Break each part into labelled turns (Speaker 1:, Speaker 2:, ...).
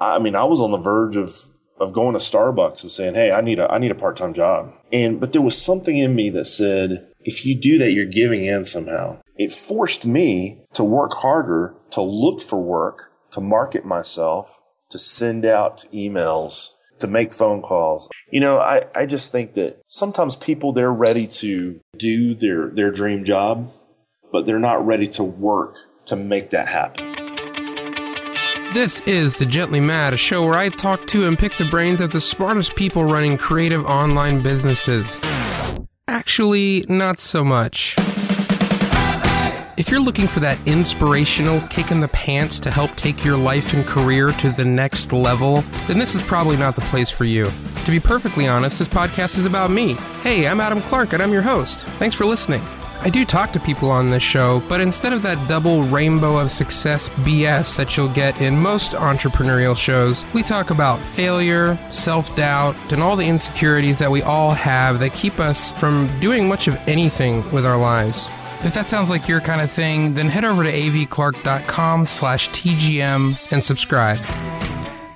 Speaker 1: I mean, I was on the verge of of going to Starbucks and saying, "Hey, I need a I need a part time job." And but there was something in me that said, if you do that, you're giving in somehow. It forced me to work harder, to look for work, to market myself, to send out emails, to make phone calls. You know, I, I just think that sometimes people they're ready to do their their dream job, but they're not ready to work to make that happen.
Speaker 2: This is The Gently Mad, a show where I talk to and pick the brains of the smartest people running creative online businesses. Actually, not so much. If you're looking for that inspirational kick in the pants to help take your life and career to the next level, then this is probably not the place for you. To be perfectly honest, this podcast is about me. Hey, I'm Adam Clark and I'm your host. Thanks for listening. I do talk to people on this show, but instead of that double rainbow of success BS that you'll get in most entrepreneurial shows, we talk about failure, self doubt, and all the insecurities that we all have that keep us from doing much of anything with our lives. If that sounds like your kind of thing, then head over to avclark.com slash TGM and subscribe.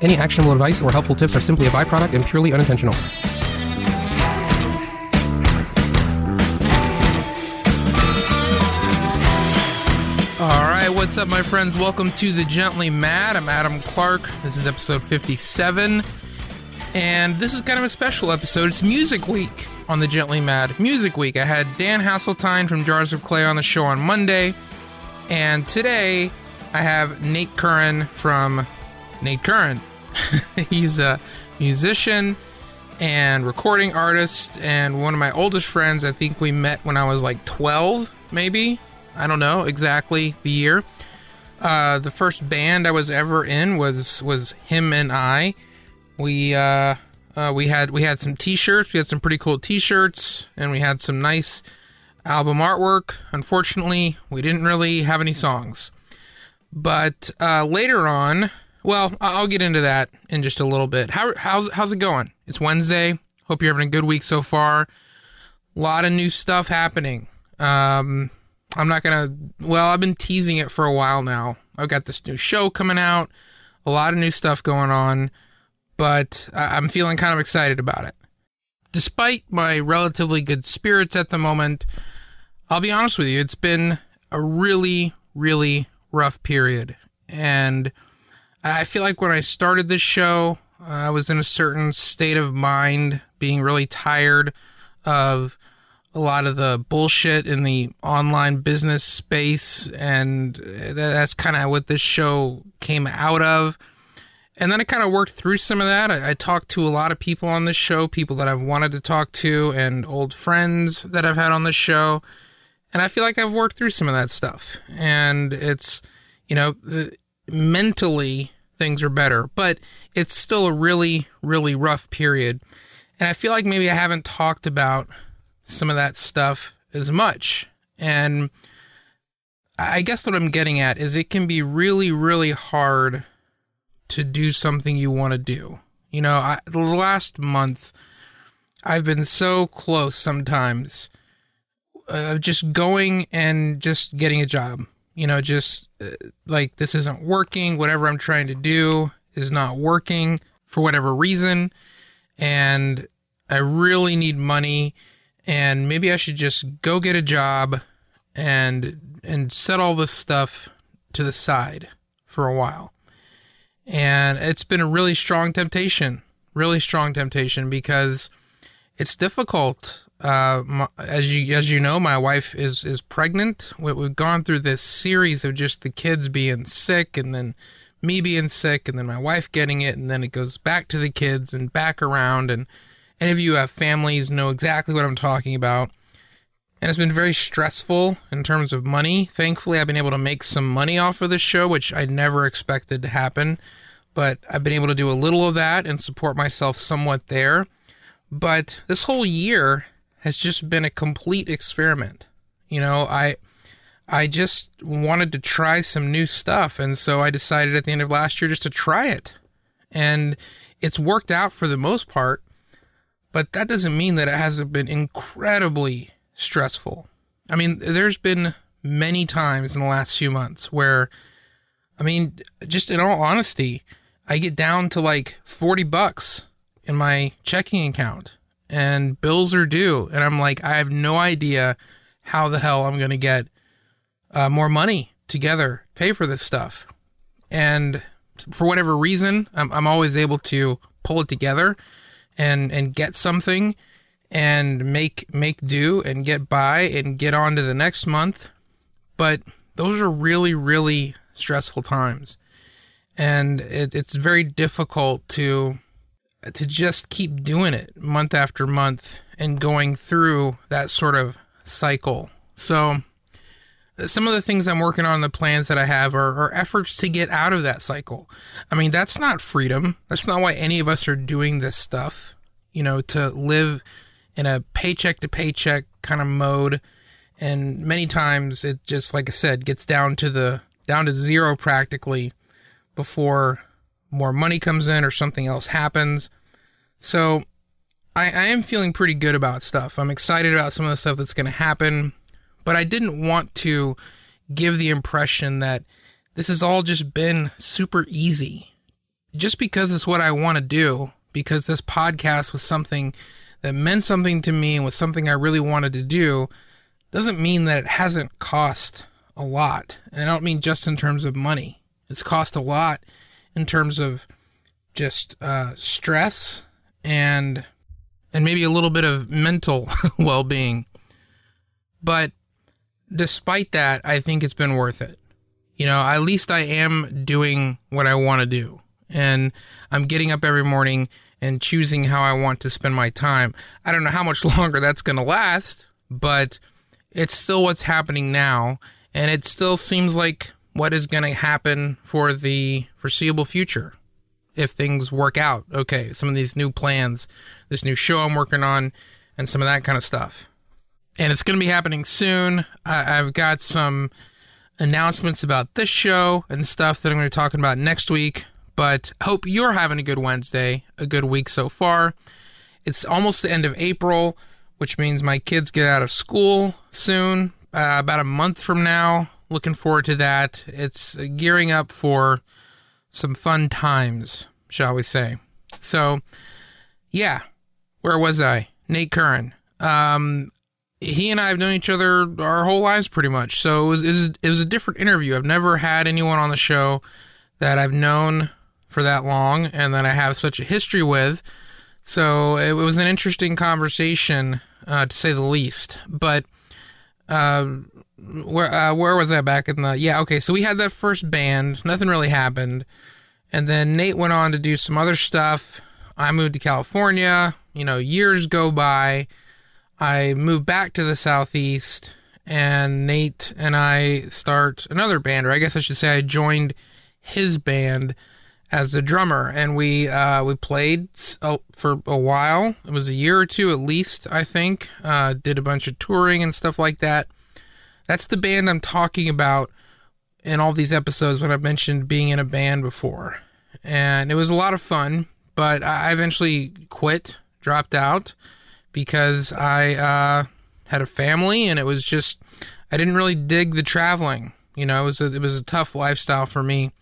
Speaker 2: Any actionable advice or helpful tips are simply a byproduct and purely unintentional. What's up, my friends? Welcome to the Gently Mad. I'm Adam Clark. This is episode 57. And this is kind of a special episode. It's Music Week on the Gently Mad. Music Week. I had Dan Haseltine from Jars of Clay on the show on Monday. And today I have Nate Currin from Nate Currin. He's a musician and recording artist and one of my oldest friends. I think we met when I was like 12, maybe I don't know exactly the year. Uh, the first band I was ever in was was him and I. We uh, uh, we had we had some T-shirts. We had some pretty cool T-shirts, and we had some nice album artwork. Unfortunately, we didn't really have any songs. But uh, later on, well, I'll get into that in just a little bit. How, how's how's it going? It's Wednesday. Hope you're having a good week so far. A lot of new stuff happening. Um, I'm not gonna. Well, I've been teasing it for a while now. I've got this new show coming out, a lot of new stuff going on, but I'm feeling kind of excited about it. Despite my relatively good spirits at the moment, I'll be honest with you, it's been a really, really rough period. And I feel like when I started this show, I was in a certain state of mind, being really tired of a lot of the bullshit in the online business space, and that's kind of what this show came out of. And then I kind of worked through some of that. I, I, talked to a lot of people on this show, people that I've wanted to talk to, and old friends that I've had on the show. And I feel like I've worked through some of that stuff. And it's, you know, mentally things are better, but it's still a really, really rough period. And I feel like maybe I haven't talked about some of that stuff as much. And I guess what I'm getting at is it can be really, really hard to do something you want to do. You know, I, the last month, I've been so close sometimes of uh, just going and just getting a job. You know, just uh, like this isn't working. Whatever I'm trying to do is not working for whatever reason. And I really need money and maybe I should just go get a job and and set all this stuff to the side for a while. And it's been a really strong temptation, really strong temptation because it's difficult. Uh, my, as you as you know, my wife is is pregnant. We, we've gone through this series of just the kids being sick, and then me being sick, and then my wife getting it, and then it goes back to the kids and back around, and any of you have families know exactly what I'm talking about. And it's been very stressful in terms of money. Thankfully, I've been able to make some money off of this show, which I never expected to happen. But I've been able to do a little of that and support myself somewhat there. But this whole year has just been a complete experiment. You know, I I just wanted to try some new stuff, and so I decided at the end of last year just to try it. And it's worked out for the most part. But that doesn't mean that it hasn't been incredibly stressful. I mean, there's been many times in the last few months where, I mean, just in all honesty, I get down to like 40 bucks in my checking account and bills are due. And I'm like, I have no idea how the hell I'm going to get uh, more money together, pay for this stuff. And for whatever reason, I'm, I'm always able to pull it together and, and get something and make, make do and get by and get on to the next month. But those are really, really stressful times. And it, it's very difficult to to just keep doing it month after month and going through that sort of cycle. So, some of the things I'm working on, the plans that I have, are, are, efforts to get out of that cycle. I mean, that's not freedom. That's not why any of us are doing this stuff, you know, to live in a paycheck to paycheck kind of mode. And many times it just, like I said, gets down to the, down to zero practically before more money comes in or something else happens. So I, I am feeling pretty good about stuff. I'm excited about some of the stuff that's going to happen, but I didn't want to give the impression that this has all just been super easy. Just because it's what I want to do, because this podcast was something that meant something to me and was something I really wanted to do, doesn't mean that it hasn't cost a lot. And I don't mean just in terms of money. It's cost a lot in terms of just uh, stress and and maybe a little bit of mental well-being. But despite that, I think it's been worth it. You know, at least I am doing what I want to do. And I'm getting up every morning and choosing how I want to spend my time. I don't know how much longer that's going to last, but it's still what's happening now. And it still seems like what is going to happen for the foreseeable future if things work out. Okay, some of these new plans, this new show I'm working on, and some of that kind of stuff. And it's going to be happening soon. I, have got some announcements about this show and stuff that I'm going to be talking about next week. But hope you're having a good Wednesday, a good week so far. It's almost the end of April, which means my kids get out of school soon, uh, about a month from now. Looking forward to that. It's gearing up for some fun times, shall we say. So, yeah, where was I? Nate Currin. Um, he and I have known each other our whole lives pretty much. So it was, it was, it was a different interview. I've never had anyone on the show that I've known for that long and that I have such a history with. So it was an interesting conversation, uh, to say the least. But uh, where uh, where was I back in the yeah okay so we had that first band nothing really happened and then Nate went on to do some other stuff I moved to California you know years go by I moved back to the southeast and Nate and I start another band or I guess I should say I joined his band as a drummer. And we uh, we played for a while. It was a year or two at least I think. Uh, did a bunch of touring and stuff like that. That's the band I'm talking about in all these episodes when I've mentioned being in a band before. And it was a lot of fun, but I eventually quit, dropped out because I uh, had a family and it was just, I didn't really dig the traveling. You know, it was a, it was a tough lifestyle for me.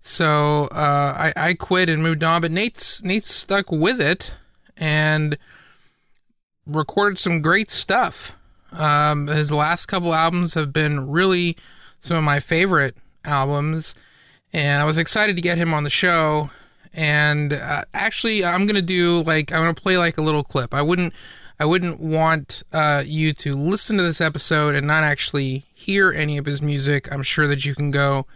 Speaker 2: So uh, I, I quit and moved on, but Nate's Nate's stuck with it and recorded some great stuff. Um, his last couple albums have been really some of my favorite albums, and I was excited to get him on the show. And uh, actually, I'm gonna do like I'm gonna play like a little clip. I wouldn't, I wouldn't want uh, you to listen to this episode and not actually hear any of his music. I'm sure that you can go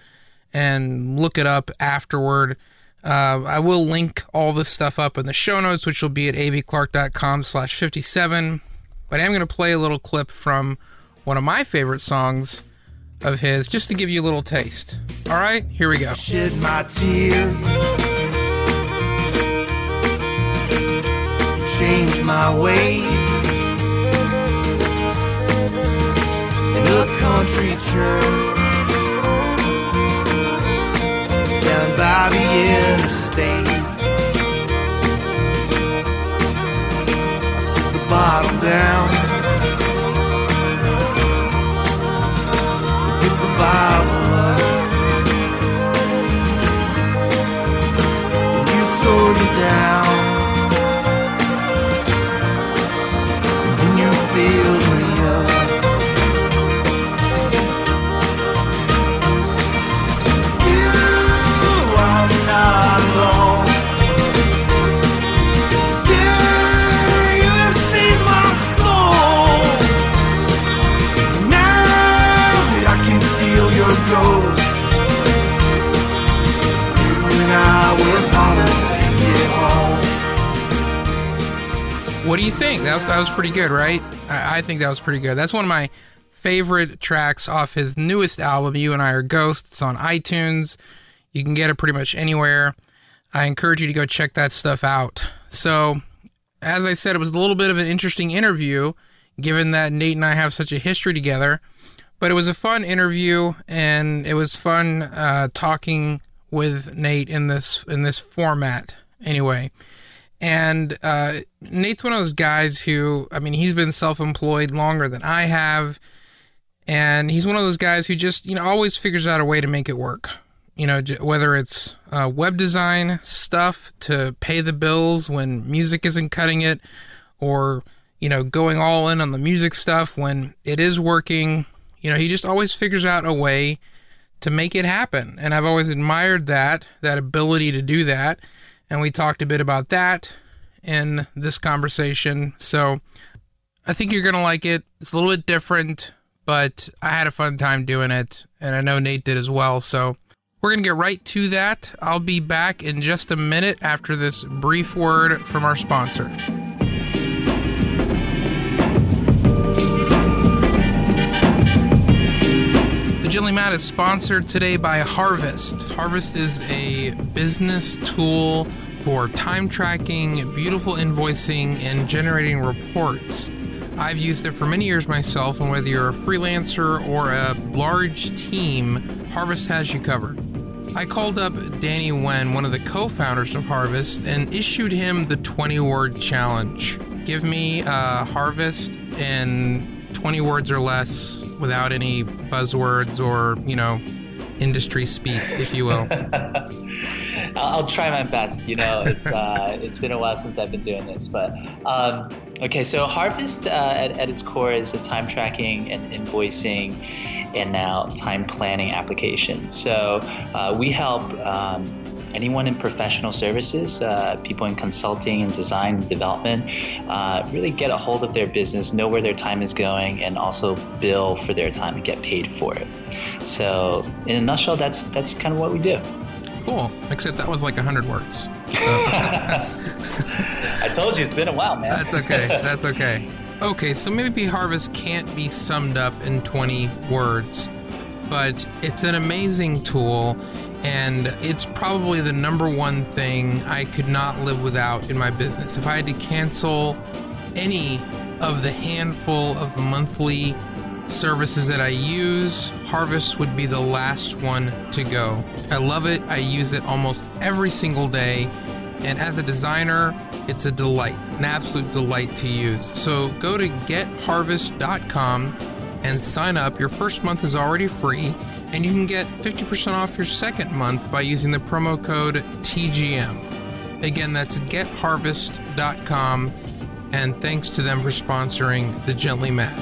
Speaker 2: and look it up afterward. Uh, I will link all this stuff up in the show notes, which will be at avclark.com slash 57 but I am to play a little clip from one of my favorite songs of his just to give you a little taste. All right, here we go. Change my ways. In a country church. Down by the interstate. I set the bottle down. Pick the Bible up.
Speaker 3: hold you down. Then you feel
Speaker 2: pretty good, right? I, I think that was pretty good. That's one of my favorite tracks off his newest album, You and I Are Ghosts, on iTunes. You can get it pretty much anywhere. I encourage you to go check that stuff out. So, as I said, it was a little bit of an interesting interview, given that Nate and I have such a history together. But it was a fun interview, and it was fun uh, talking with Nate in this in this format. Anyway, and uh, Nate's one of those guys who, I mean, he's been self-employed longer than I have, and he's one of those guys who just, you know, always figures out a way to make it work. You know, whether it's uh, web design stuff to pay the bills when music isn't cutting it, or you know, going all in on the music stuff when it is working. You know, he just always figures out a way to make it happen, and I've always admired that that ability to do that. And we talked a bit about that in this conversation. So I think you're going to like it. It's a little bit different, but I had a fun time doing it, and I know Nate did as well. So we're going to get right to that. I'll be back in just a minute after this brief word from our sponsor. Gently Mad is sponsored today by Harvest. Harvest is a business tool for time tracking, beautiful invoicing, and generating reports. I've used it for many years myself, and whether you're a freelancer or a large team, Harvest has you covered. I called up Danny Wen, one of the co founders of Harvest, and issued him the 20 word challenge. Give me uh, Harvest in 20 words or less without any buzzwords or, you know, industry speak, if you will.
Speaker 4: I'll, I'll try my best. You know, it's uh, it's been a while since I've been doing this, but um, okay. So Harvest uh, at, at its core is a time tracking and invoicing, and now time planning application. So uh, we help. Um, anyone in professional services, uh, people in consulting and design and development, uh, really get a hold of their business, know where their time is going, and also bill for their time and get paid for it. So, in a nutshell, that's that's kind of what we do.
Speaker 2: Cool. Except that was like 100 words. So.
Speaker 4: I told you it's been a while, man.
Speaker 2: That's okay. That's okay. Okay, so maybe Harvest can't be summed up in 20 words, but it's an amazing tool, and it's probably the number one thing I could not live without in my business. If I had to cancel any of the handful of monthly services that I use, Harvest would be the last one to go. I love it. I use it almost every single day. And as a designer, it's a delight, an absolute delight to use. So go to getharvest.com and sign up. Your first month is already free, and you can get 50% off your second month by using the promo code TGM. Again, that's getharvest.com, and thanks to them for sponsoring the Gently Mad.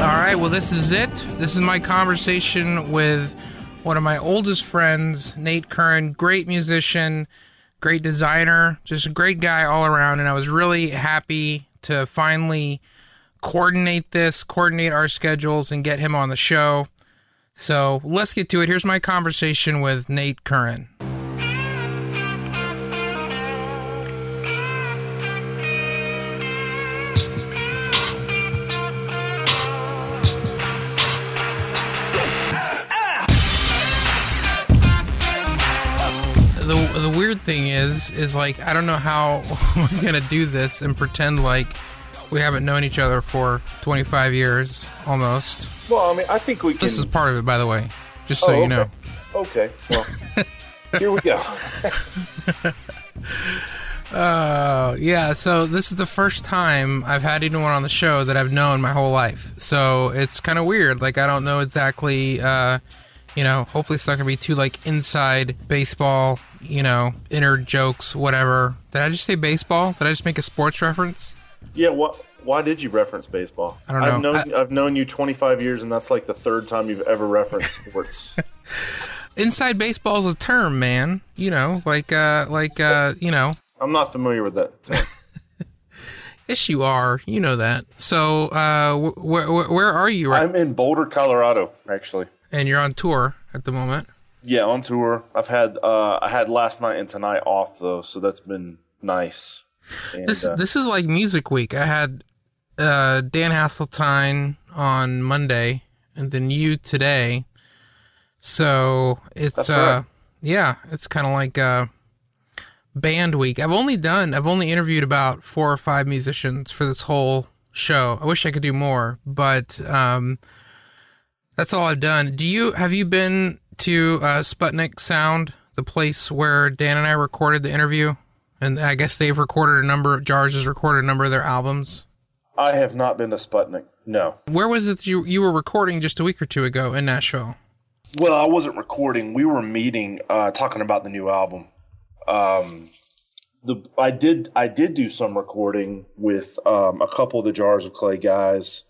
Speaker 2: All right, well, this is it. This is my conversation with one of my oldest friends, Nate Currin, great musician, great designer, just a great guy all around. And I was really happy to finally coordinate this, coordinate our schedules, and get him on the show. So let's get to it. Here's my conversation with Nate Currin. Weird thing is is like I don't know how we're gonna do this and pretend like we haven't known each other for 25 years almost.
Speaker 1: Well, I mean, I think we can.
Speaker 2: This is part of it, by the way, just so
Speaker 1: Oh,
Speaker 2: you
Speaker 1: okay.
Speaker 2: know.
Speaker 1: Okay. Well, here we go.
Speaker 2: Uh, yeah. So this is the first time I've had anyone on the show that I've known my whole life. So it's kind of weird. Like I don't know exactly. Uh, you know, hopefully it's not gonna be too like inside baseball. You know, inner jokes, whatever. Did I just say baseball? Did I just make a sports reference?
Speaker 1: Yeah. What? Why did you reference baseball?
Speaker 2: I don't
Speaker 1: I've
Speaker 2: know.
Speaker 1: known, I've known you 25 years, and that's like the third time you've ever referenced sports.
Speaker 2: Inside baseball is a term, man. You know, like uh, like uh, you know,
Speaker 1: I'm not familiar with that.
Speaker 2: yes, you are. You know that. So, uh, wh- wh- where are you right?
Speaker 1: I'm in Boulder, Colorado, actually.
Speaker 2: And you're on tour at the moment.
Speaker 1: Yeah, on tour. I've had uh, I had last night and tonight off though, so that's been nice. And,
Speaker 2: This
Speaker 1: uh,
Speaker 2: this is like music week. I had uh, Dan Haseltine on Monday, and then you today. So it's uh
Speaker 1: right.
Speaker 2: yeah, it's kind of like uh band week. I've only done I've only interviewed about four or five musicians for this whole show. I wish I could do more, but um that's all I've done. Do you have you been to uh Sputnik Sound, the place where Dan and I recorded the interview? And I guess they've recorded a number of Jars has recorded a number of their albums.
Speaker 1: I have not been to Sputnik. No.
Speaker 2: Where was it that you you were recording just a week or two ago in Nashville?
Speaker 1: Well, I wasn't recording. We were meeting, uh, talking about the new album. Um, the I did I did do some recording with um, a couple of the Jars of Clay guys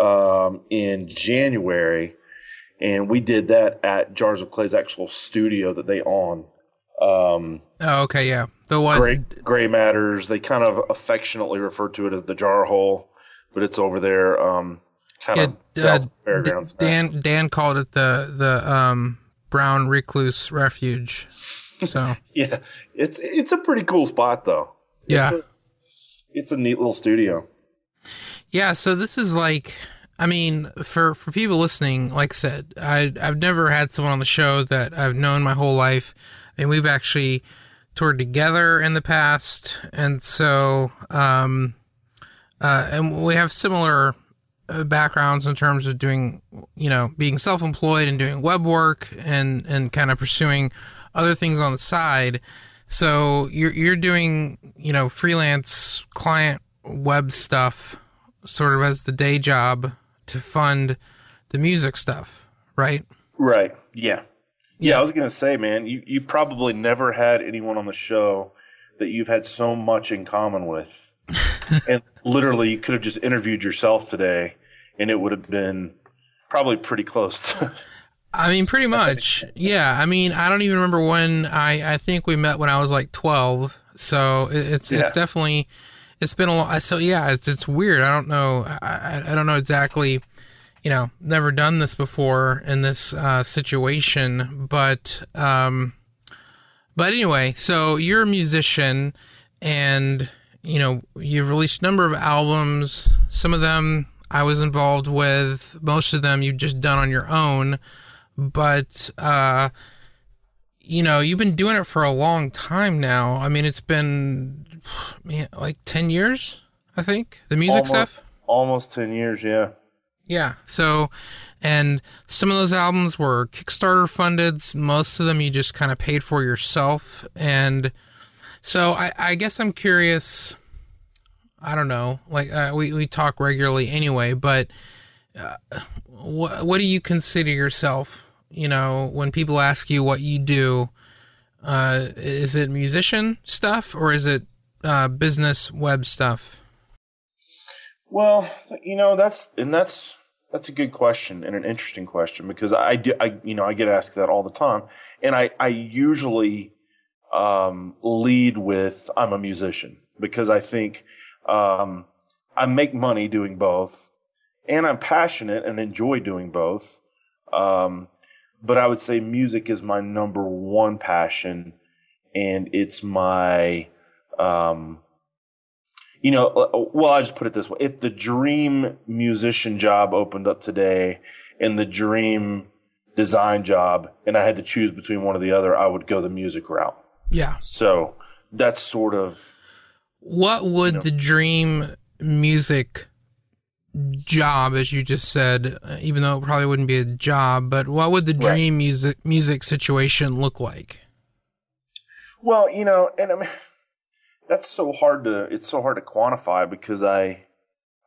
Speaker 1: um, in January, and we did that at Jars of Clay's actual studio that they own. Um,
Speaker 2: Oh, okay, yeah. The one
Speaker 1: Gray, Gray Matters. They kind of affectionately refer to it as the Jar Hole, but it's over there, um, kind
Speaker 2: Yeah,
Speaker 1: of
Speaker 2: uh,
Speaker 1: Fairgrounds.
Speaker 2: Dan Dan called it the the um Brown Recluse Refuge. So
Speaker 1: Yeah, it's it's a pretty cool spot though.
Speaker 2: yeah.
Speaker 1: It's a, it's a neat little studio.
Speaker 2: Yeah, so this is like I mean, for for people listening, like I said, I I've never had someone on the show that I've known my whole life. and we've actually toured together in the past, and so um, uh, and we have similar uh, backgrounds in terms of doing, you know, being self-employed and doing web work and and kind of pursuing other things on the side. So you're you're doing, you know, freelance client web stuff sort of as the day job to fund the music stuff, right?
Speaker 1: Right. Yeah. Yeah, I was gonna say, man, you, you probably never had anyone on the show that you've had so much in common with. and literally you could have just interviewed yourself today and it would have been probably pretty close to
Speaker 2: I mean, pretty much. Yeah. I mean, I don't even remember when I, I think we met when I was like 12. So it, it's,
Speaker 1: Yeah.
Speaker 2: it's definitely, it's been a long, so yeah, it's, it's weird. I don't know. I, I, don't know exactly, you know, never done this before in this, uh, situation, but, um, but anyway, so you're a musician and, you know, you've released a number of albums. Some of them I was involved with, most of them you've just done on your own but uh you know you've been doing it for a long time now i mean it's been man, like 10 years i think the music
Speaker 1: almost,
Speaker 2: stuff
Speaker 1: almost 10 years, yeah.
Speaker 2: yeah so and some of those albums were kickstarter funded most of them you just kind of paid for yourself and so i i guess i'm curious i don't know like uh, we, we talk regularly anyway but uh, what, what do you consider yourself you know when people ask you what you do uh, is it musician stuff or is it uh, business web stuff
Speaker 1: Well, you know, that's and that's that's a good question and an interesting question because I do I you know, I get asked that all the time and I I usually um lead with I'm a musician because I think um I make money doing both and I'm passionate and enjoy doing both. Um but I would say music is my number one passion and it's my um you know, uh, well, I just put it this way: if the dream musician job opened up today and the dream design job, and I had to choose between one or the other, I would go the music route.
Speaker 2: yeah
Speaker 1: So that's sort of
Speaker 2: What would
Speaker 1: know.
Speaker 2: the dream music job, as you just said, uh, even though it probably wouldn't be a job, but what would the
Speaker 1: Right.
Speaker 2: dream music music situation look like?
Speaker 1: well, you know, and I mean, that's so hard to it's so hard to quantify because I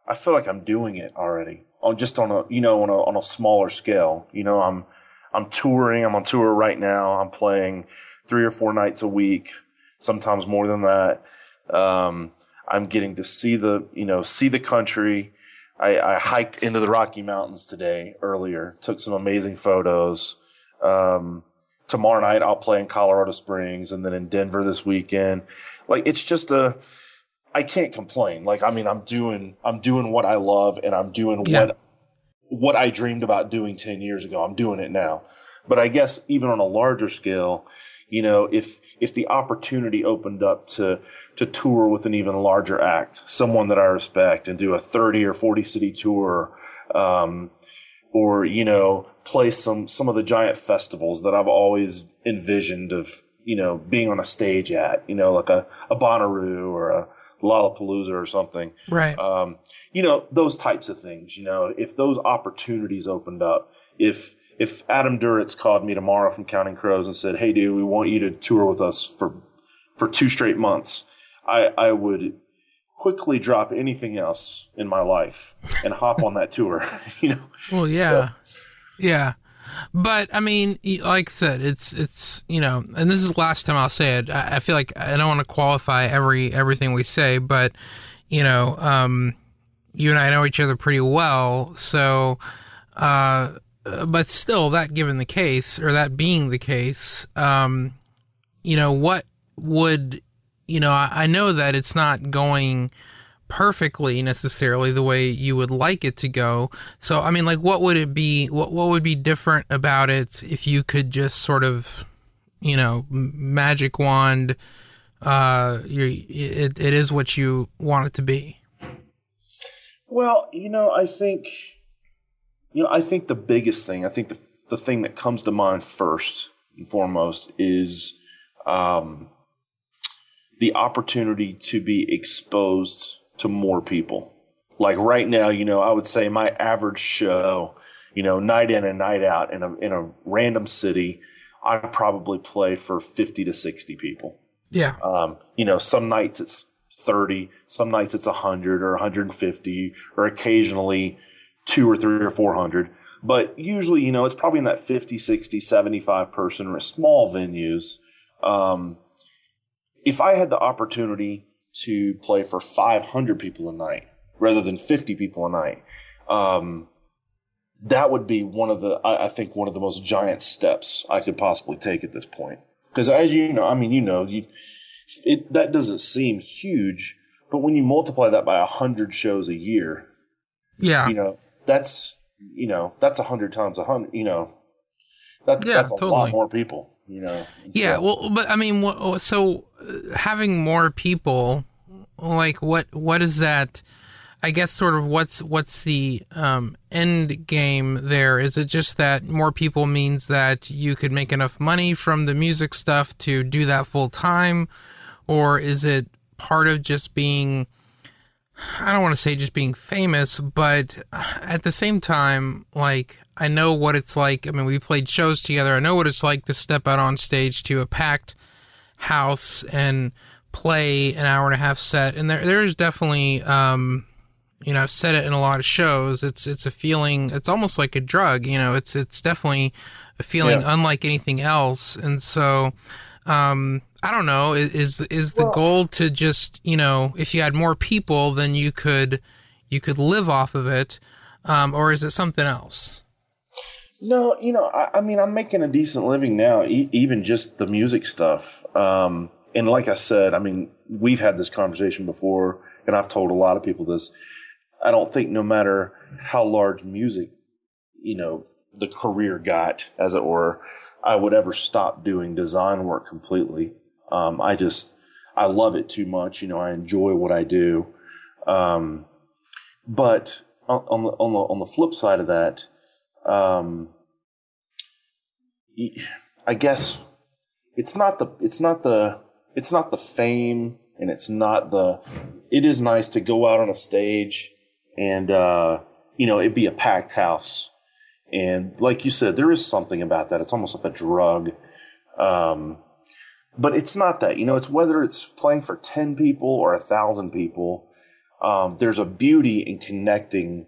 Speaker 1: I feel like I'm doing it already on just on a you know on a on a smaller scale. You know, I'm I'm touring. I'm on tour right now. I'm playing three or four nights a week, sometimes more than that. Um, I'm getting to see the you know see the country. I, I hiked into the Rocky Mountains today earlier. Took some amazing photos. Um, tomorrow night I'll play in Colorado Springs and then in Denver this weekend. Like it's just a I can't complain. Like I mean I'm doing I'm doing what I love and I'm doing
Speaker 2: Yeah.
Speaker 1: what what I dreamed about doing 10 years ago. I'm doing it now. But I guess even on a larger scale, you know, if if the opportunity opened up to to tour with an even larger act, someone that I respect and do a 30 or 40 city tour um or you know play some some of the giant festivals that I've always envisioned of you know being on a stage at you know like a, a Bonnaroo or a Lollapalooza or something.
Speaker 2: Right.
Speaker 1: um, you know those types of things you know if those opportunities opened up if if Adam Duritz called me tomorrow from Counting Crows and said hey dude we want you to tour with us for for two straight months I I would quickly drop anything else in my life and hop on that tour you know?
Speaker 2: Well, yeah, yeah, but I mean, like I said, it's it's you know, and this is the last time I'll say it. I, I feel like I don't want to qualify every everything we say, but you know, um, you and I know each other pretty well, so. Uh, but still, that given the case, or that being the case, um, you know, what would, you know, I, I know that it's not going perfectly necessarily the way you would like it to go. So, I mean, like, what would it be? What what would be different about it if you could just sort of, you know, magic wand? Uh, it, it is what you want it to be.
Speaker 1: Well, you know, I think, you know, I think the biggest thing, I think the the thing that comes to mind first and foremost is um, the opportunity to be exposed to more people. Like right now, you know, I would say my average show, you know, night in and night out in a in a random city, I probably play for fifty to sixty people.
Speaker 2: Yeah.
Speaker 1: Um, you know, some nights it's 30, some nights it's 100 or 150, or occasionally two or three or 400. But usually, you know, it's probably in that 50, 60, 75 person or small venues. Um, if I had the opportunity to play for 500 people a night rather than 50 people a night, um, that would be one of the, I, I think, one of the most giant steps I could possibly take at this point. Because as you know, I mean, you know, you, it that doesn't seem huge, but when you multiply that by a hundred shows a year,
Speaker 2: Yeah.
Speaker 1: you know, that's you know, that's a hundred times a hundred. You know, that's
Speaker 2: Yeah,
Speaker 1: that's a
Speaker 2: totally.
Speaker 1: lot more people. You know.
Speaker 2: Yeah,
Speaker 1: so-
Speaker 2: well, but I mean, so uh, having more people, like, what what is that? I guess sort of what's what's the um, end game there? Is it just that more people means that you could make enough money from the music stuff to do that full time, or is it part of just being? I don't want to say just being famous, but at the same time, like I know what it's like. I mean, we played shows together. I know what it's like to step out on stage to a packed house and play an hour and a half set. And there, there is definitely, um, you know, I've said it in a lot of shows. It's, it's a feeling. It's almost like a drug. You know, it's, it's definitely a feeling
Speaker 1: Yeah.
Speaker 2: unlike anything else. And so, um, I don't know. Is is the goal to just you know, if you had more people, then you could you could live off of it, um, or is it something else?
Speaker 1: No, you know, I, I mean, I'm making a decent living now, e- even just the music stuff. Um, and like I said, I mean, we've had this conversation before, and I've told a lot of people this. I don't think no matter how large music, you know, the career got, as it were, I would ever stop doing design work completely. Um, I just, I love it too much. You know, I enjoy what I do. Um, but on, the on the on the flip side of that, um, I guess it's not the it's not the it's not the fame and it's not the it is nice to go out on a stage and uh, you know it'd be a packed house and like you said there is something about that it's almost like a drug um, but it's not that. You know, it's whether it's playing for 10 people or a thousand people. Um, there's a beauty in connecting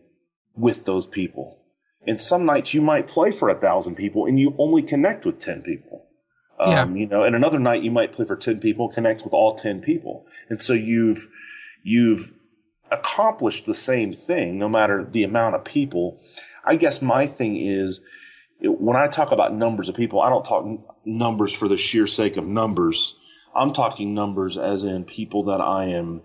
Speaker 1: with those people. And some nights you might play for a thousand people and you only connect with 10 people. Um,
Speaker 2: Yeah.
Speaker 1: you know, and another night you might play for 10 people, connect with all 10 people. And so you've, you've accomplished the same thing no matter the amount of people. I guess my thing is when I talk about numbers of people, I don't talk numbers for the sheer sake of numbers. I'm talking numbers as in people that I am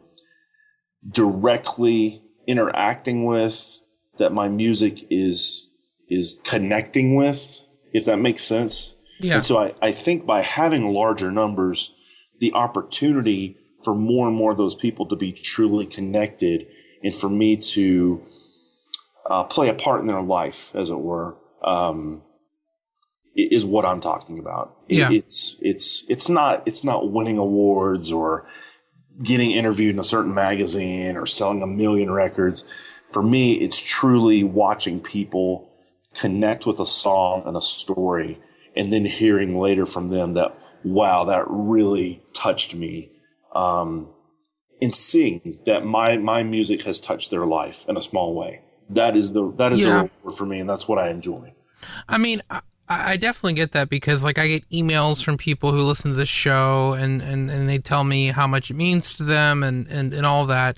Speaker 1: directly interacting with, that my music is is connecting with, if that makes sense.
Speaker 2: Yeah.
Speaker 1: And so I, I think by having larger numbers, the opportunity for more and more of those people to be truly connected and for me to uh, play a part in their life, as it were, um, is what I'm talking about.
Speaker 2: Yeah.
Speaker 1: It's it's it's not it's not winning awards or getting interviewed in a certain magazine or selling a million records. For me, it's truly watching people connect with a song and a story and then hearing later from them that wow that really touched me um, and seeing that my my music has touched their life in a small way that is the that is
Speaker 2: Yeah.
Speaker 1: the reward for me and that's what i enjoy
Speaker 2: I mean, I, I definitely get that because like I get emails from people who listen to the show and, and, and they tell me how much it means to them and, and, and all that.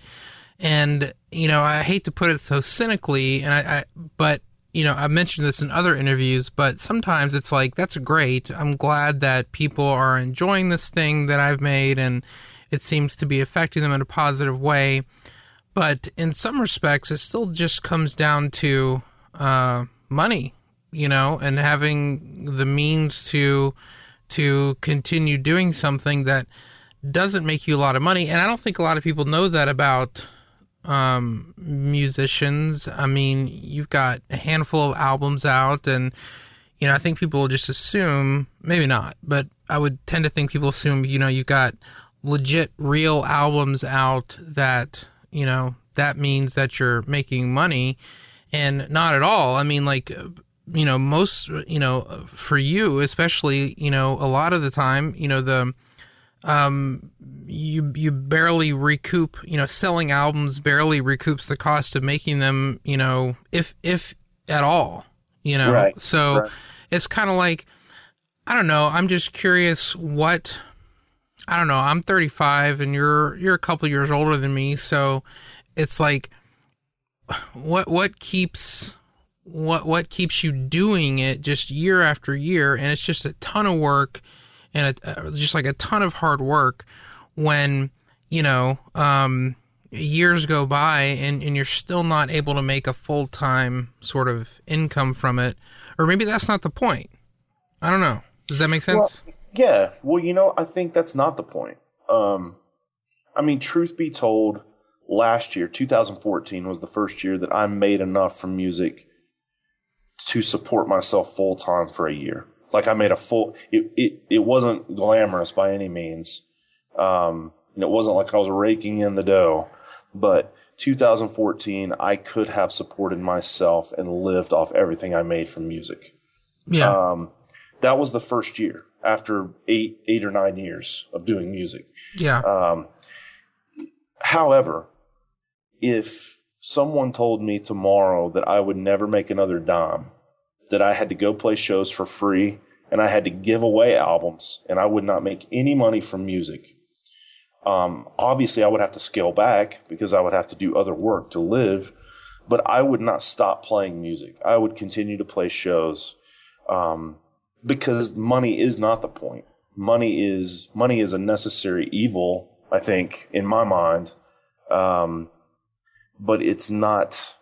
Speaker 2: And, you know, I hate to put it so cynically and I, I but you know, I've mentioned this in other interviews, but sometimes it's like, that's great. I'm glad that people are enjoying this thing that I've made and it seems to be affecting them in a positive way. But in some respects, it still just comes down to uh, money, you know, and having the means to to continue doing something that doesn't make you a lot of money. And I don't think a lot of people know that about um, musicians. I mean, you've got a handful of albums out, and you know, I think people just assume, maybe not, but I would tend to think people assume, you know, you've got legit, real albums out that, you know, that means that you're making money, and not at all. I mean, like, you know, most, you know, for you, especially, you know, a lot of the time, you know, the, um, you you barely recoup you know selling albums barely recoups the cost of making them you know if if at all you know
Speaker 1: Right,
Speaker 2: so
Speaker 1: right.
Speaker 2: it's kind of like i don't know i'm just curious what i don't know i'm 35 and you're you're a couple years older than me so it's like what what keeps what what keeps you doing it just year after year and it's just a ton of work and a, uh, just like a ton of hard work when you know um, years go by and, and you're still not able to make a full-time sort of income from it or maybe that's not the point i don't know does that make sense
Speaker 1: Yeah. Well, you know, I think that's not the point. Um, I mean, truth be told, last year, 2014, was the first year that I made enough from music to support myself full time for a year. Like I made a full. It it, it wasn't glamorous by any means. Um, and it wasn't like I was raking in the dough, but 2014, I could have supported myself and lived off everything I made from music
Speaker 2: yeah
Speaker 1: um, that was the first year after eight eight or nine years of doing music.
Speaker 2: yeah
Speaker 1: Um, however, if someone told me tomorrow that I would never make another dime, that I had to go play shows for free and I had to give away albums and I would not make any money from music. Um, obviously, I would have to scale back because I would have to do other work to live, but I would not stop playing music. I would continue to play shows um, because money is not the point. Money is money is a necessary evil, I think, in my mind. Um, but it's not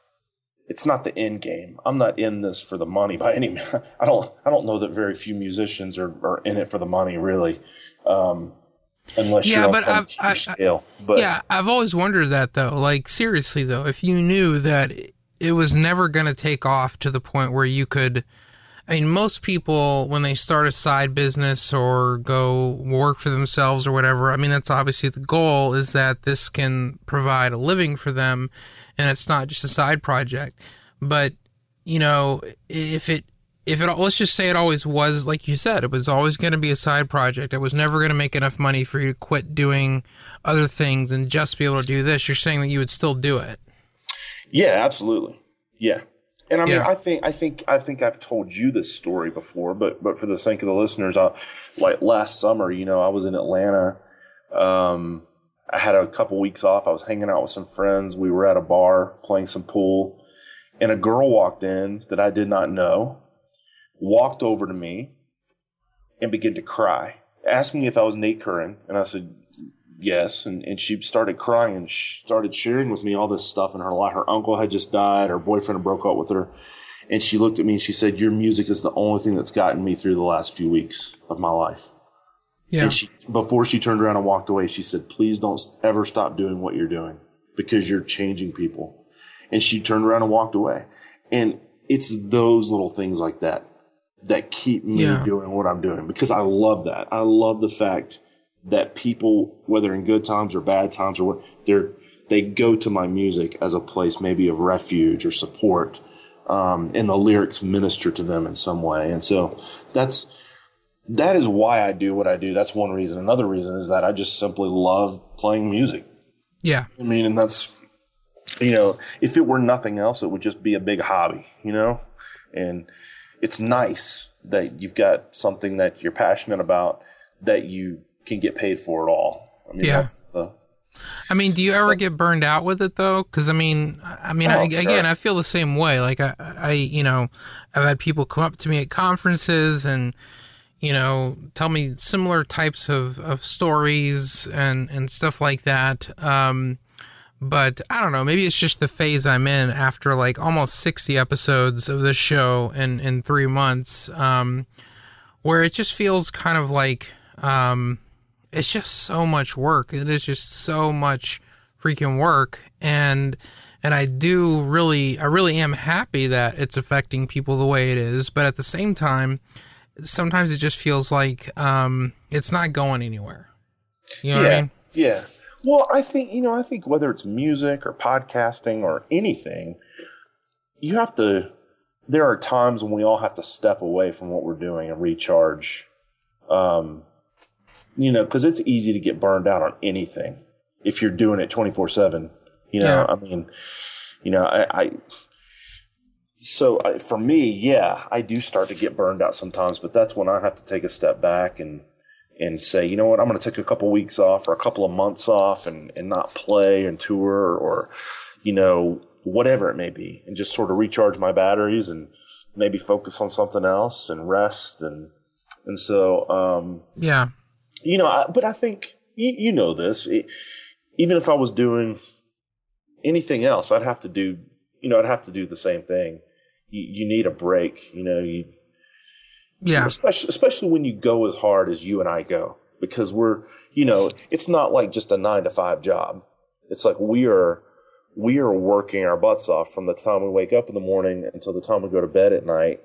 Speaker 1: it's not the end game. I'm not in this for the money by any. I don't I don't know that very few musicians are, are in it for the money really, um, unless
Speaker 2: Yeah,
Speaker 1: you're on
Speaker 2: but
Speaker 1: some I've—I
Speaker 2: I-
Speaker 1: scale. But
Speaker 2: yeah, I've always wondered that though. Like seriously though, if you knew that it was never going to take off to the point where you could I mean, most people when they start a side business or go work for themselves or whatever, I mean, that's obviously the goal is that this can provide a living for them and it's not just a side project. But, you know, if it if it let's just say it always was like you said it was always going to be a side project. I was never going to make enough money for you to quit doing other things and just be able to do this. You're saying that you would still do it.
Speaker 1: Yeah, absolutely. Yeah. And I mean,
Speaker 2: Yeah.
Speaker 1: I think, I think, I think I've told you this story before, but, but for the sake of the listeners, I, like last summer, you know, I was in Atlanta. Um, I had a couple weeks off. I was hanging out with some friends. We were at a bar playing some pool, and a girl walked in that I did not know, walked over to me, and began to cry, asking me if I was Nate Currin, and I said yes, and, and she started crying and started sharing with me all this stuff in her life. Her uncle had just died. Her boyfriend had broke up with her. And she looked at me and she said, Your music is the only thing that's gotten me through the last few weeks of my life.
Speaker 2: Yeah.
Speaker 1: And she, before she turned around and walked away, she said, Please don't ever stop doing what you're doing because you're changing people. And she turned around and walked away. And it's those little things like that that keep me
Speaker 2: Yeah.
Speaker 1: doing what I'm doing because I love that. I love the fact that people, whether in good times or bad times or what, they're they go to my music as a place maybe of refuge or support, um, and the lyrics minister to them in some way. And so that's that is why I do what I do. That's one reason. Another reason is that I just simply love playing music.
Speaker 2: yeah.
Speaker 1: I mean, and that's you know, if it were nothing else, it would just be a big hobby, you know? And it's nice that you've got something that you're passionate about that you can get paid for it all. I mean,
Speaker 2: Yeah.
Speaker 1: the,
Speaker 2: I mean, do you ever get burned out with it though? Because I mean, I mean,
Speaker 1: Oh,
Speaker 2: I,
Speaker 1: sure.
Speaker 2: again, I feel the same way. Like I, I, you know, I've had people come up to me at conferences and, you know, tell me similar types of, of stories and and stuff like that. Um, but I don't know. Maybe it's just the phase I'm in after like almost 60 episodes of this show in in three months, um, where it just feels kind of like. Um, it's just so much work. It is just so much freaking work. And, and I do really, I really am happy that it's affecting people the way it is. But at the same time, sometimes it just feels like, um, it's not going anywhere. You know
Speaker 1: yeah.
Speaker 2: what I mean?
Speaker 1: Yeah. Well, I think, you know, I think whether it's music or podcasting or anything, you have to, there are times when we all have to step away from what we're doing and recharge. Um, you know, because it's easy to get burned out on anything if you're doing it 24 7. You know,
Speaker 2: Yeah.
Speaker 1: I mean, you know, I, I so I, for me, yeah, I do start to get burned out sometimes, but that's when I have to take a step back and and say, you know what, I'm going to take a couple weeks off or a couple of months off and and not play and tour or you know whatever it may be, and just sort of recharge my batteries and maybe focus on something else and rest and and so um,
Speaker 2: Yeah.
Speaker 1: You know, I, but I think you, you know this. E- even if I was doing anything else, I'd have to do, you know, I'd have to do the same thing. You, you need a break, you know. You
Speaker 2: Yeah.
Speaker 1: especially especially when you go as hard as you and I go, because we're, you know, it's not like just a nine to five job. It's like we are we are working our butts off from the time we wake up in the morning until the time we go to bed at night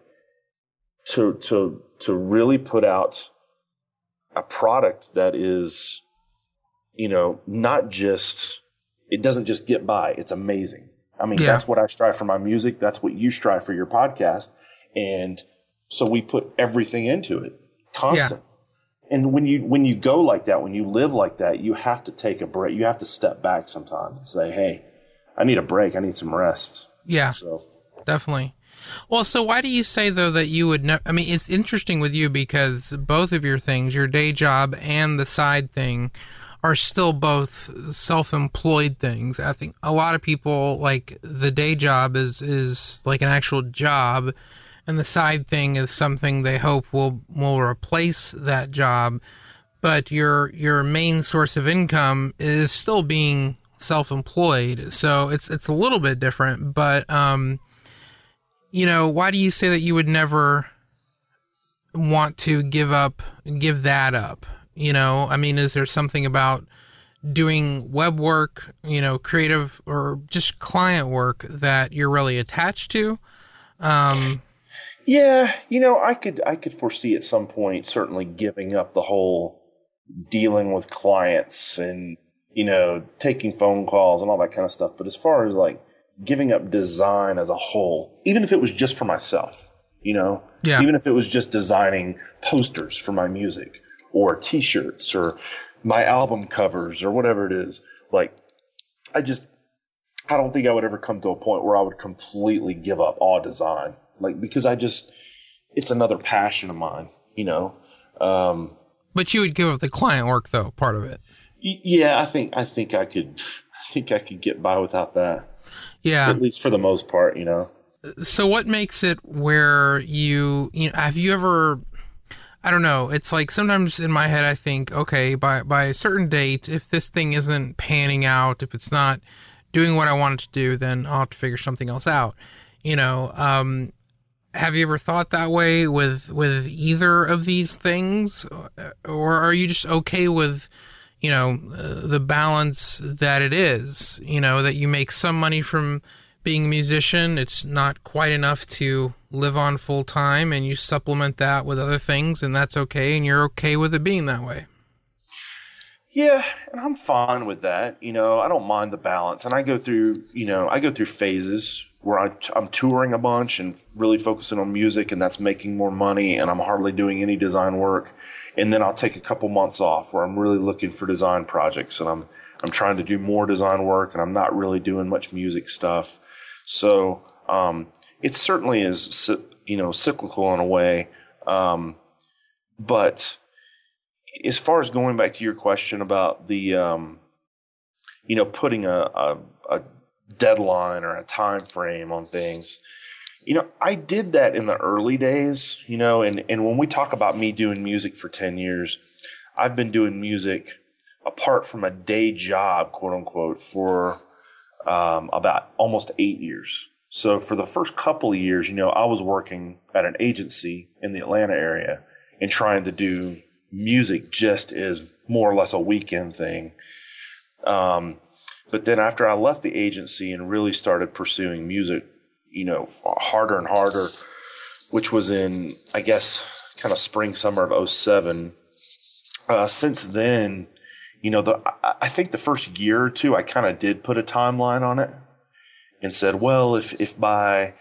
Speaker 1: to to to really put out a product that is you know not just it doesn't just get by. It's amazing. I mean
Speaker 2: Yeah.
Speaker 1: that's what i strive for my music. That's what you strive for your podcast. And so we put everything into it constant and when you when you go like that when you live like that you have to take a break. You have to step back sometimes and say hey i need a break. I need some rest.
Speaker 2: Yeah.
Speaker 1: so
Speaker 2: Definitely. Well, so why do you say though that you would ne- I mean, it's interesting with you because both of your things, your day job and the side thing, are still both self-employed things. I think a lot of people like the day job is is like an actual job, and the side thing is something they hope will will replace that job. But your your main source of income is still being self-employed, so it's it's a little bit different. But um, you know, why do you say that you would never want to give up, give that up? You know, I mean, is there something about doing web work, you know, creative or just client work that you're really attached to? Um,
Speaker 1: Yeah, you know, I could I could foresee at some point certainly giving up the whole dealing with clients and you know taking phone calls and all that kind of stuff. But as far as like giving up design as a whole, even if it was just for myself, you know?
Speaker 2: Yeah.
Speaker 1: Even if it was just designing posters for my music or t shirts or my album covers or whatever it is. Like, I just, I don't think I would ever come to a point where I would completely give up all design. Like, because I just, it's another passion of mine, you know? Um,
Speaker 2: But you would give up the client work though, part of it.
Speaker 1: y- yeah, I think, I think I could, I think I could get by without that.
Speaker 2: Yeah.
Speaker 1: At least for the most part, you know?
Speaker 2: so what makes it where you you know have you ever I don't know it's like sometimes in my head I think okay by by a certain date if this thing isn't panning out if it's not doing what I want it to do then I'll have to figure something else out you know um have you ever thought that way with with either of these things or are you just okay with you know uh, the balance that it is you know that you make some money from being a musician it's not quite enough to live on full time and you supplement that with other things and that's okay and you're okay with it being that way
Speaker 1: Yeah, and I'm fine with that. You know, I don't mind the balance. And I go through, you know, I go through phases where I'm touring a bunch and really focusing on music, and that's making more money, and I'm hardly doing any design work. And then I'll take a couple months off where I'm really looking for design projects, and I'm I'm trying to do more design work, and I'm not really doing much music stuff. So um, it certainly is, you know, cyclical in a way. Um, but as far as going back to your question about the um, you know putting a, a, a deadline or a time frame on things you know i did that in the early days you know and, and when we talk about me doing music for 10 years i've been doing music apart from a day job quote unquote for um, about almost eight years so for the first couple of years you know i was working at an agency in the atlanta area and trying to do music just as more or less a weekend thing. Um, but then after I left the agency and really started pursuing music, you know, harder and harder, which was in, I guess, kind of spring, summer of 07. Uh, since then, you know, the, I, think the first year or two, I kind of did put a timeline on it and said, well, if, if by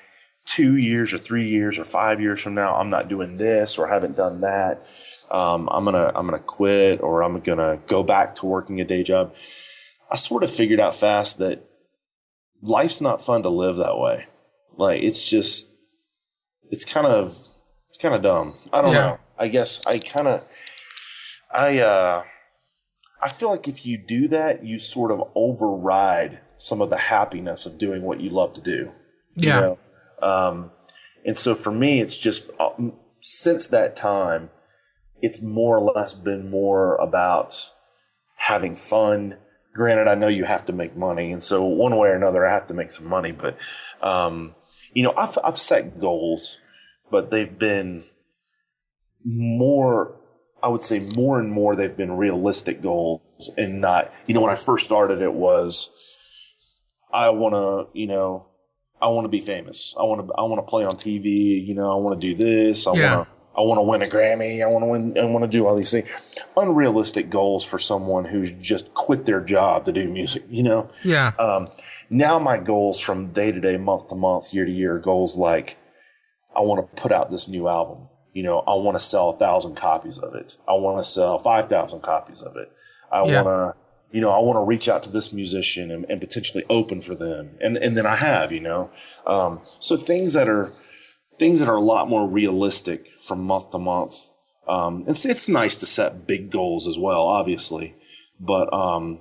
Speaker 1: two years or three years or five years from now, I'm not doing this or haven't done that, um, I'm gonna I'm gonna quit or I'm gonna go back to working a day job. I sort of figured out fast that life's not fun to live that way. Like it's just it's kind of it's kind of dumb. I don't
Speaker 2: Yeah.
Speaker 1: know. I guess I kind of I uh I feel like if you do that, you sort of override some of the happiness of doing what you love to do. you
Speaker 2: yeah
Speaker 1: know? Um, and so for me, it's just uh, since that time, it's more or less been more about having fun. Granted, I know you have to make money, and so one way or another, I have to make some money. But um, you know, I've I've set goals, but they've been more. I would say more and more they've been realistic goals, and not. You know, when I first started, it was I want to, you know, I want to be famous. I want to, I want to play on TV. You know, I want to do this. I
Speaker 2: Yeah.
Speaker 1: want to, I want to win a Grammy. I want to win. I want to do all these things. Unrealistic goals for someone who's just quit their job to do music. You know.
Speaker 2: yeah
Speaker 1: Um, now my goals from day to day, month to month, year to year, goals like I want to put out this new album. You know, I want to sell a thousand copies of it. I want to sell five thousand copies of it. I
Speaker 2: Yeah.
Speaker 1: want to, you know, I want to reach out to this musician and, and potentially open for them. And and then I have, you know, um, so things that are things that are a lot more realistic from month to month. Um, it's it's nice to set big goals as well, obviously, but um,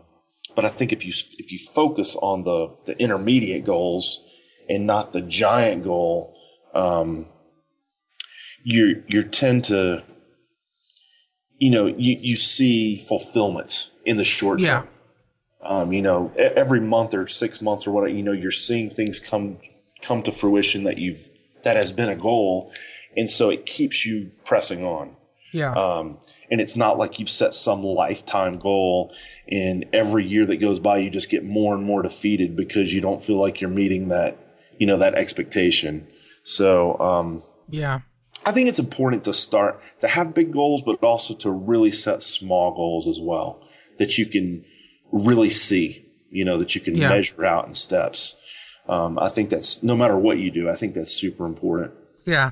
Speaker 1: but I think if you if you focus on the the intermediate goals and not the giant goal, um, you you tend to you know you you see fulfillment in the short
Speaker 2: Yeah.
Speaker 1: term. Um, you know, every month or six months or whatever, you know, you're seeing things come come to fruition that you've that has been a goal, and so it keeps you pressing on.
Speaker 2: yeah
Speaker 1: Um, and it's not like you've set some lifetime goal, and every year that goes by, you just get more and more defeated because you don't feel like you're meeting that, you know, that expectation. So um,
Speaker 2: yeah
Speaker 1: I think it's important to start to have big goals, but also to really set small goals as well that you can really see, you know, that you can
Speaker 2: Yeah.
Speaker 1: measure out in steps. Um, I think that's no matter what you do, I think that's super important.
Speaker 2: Yeah.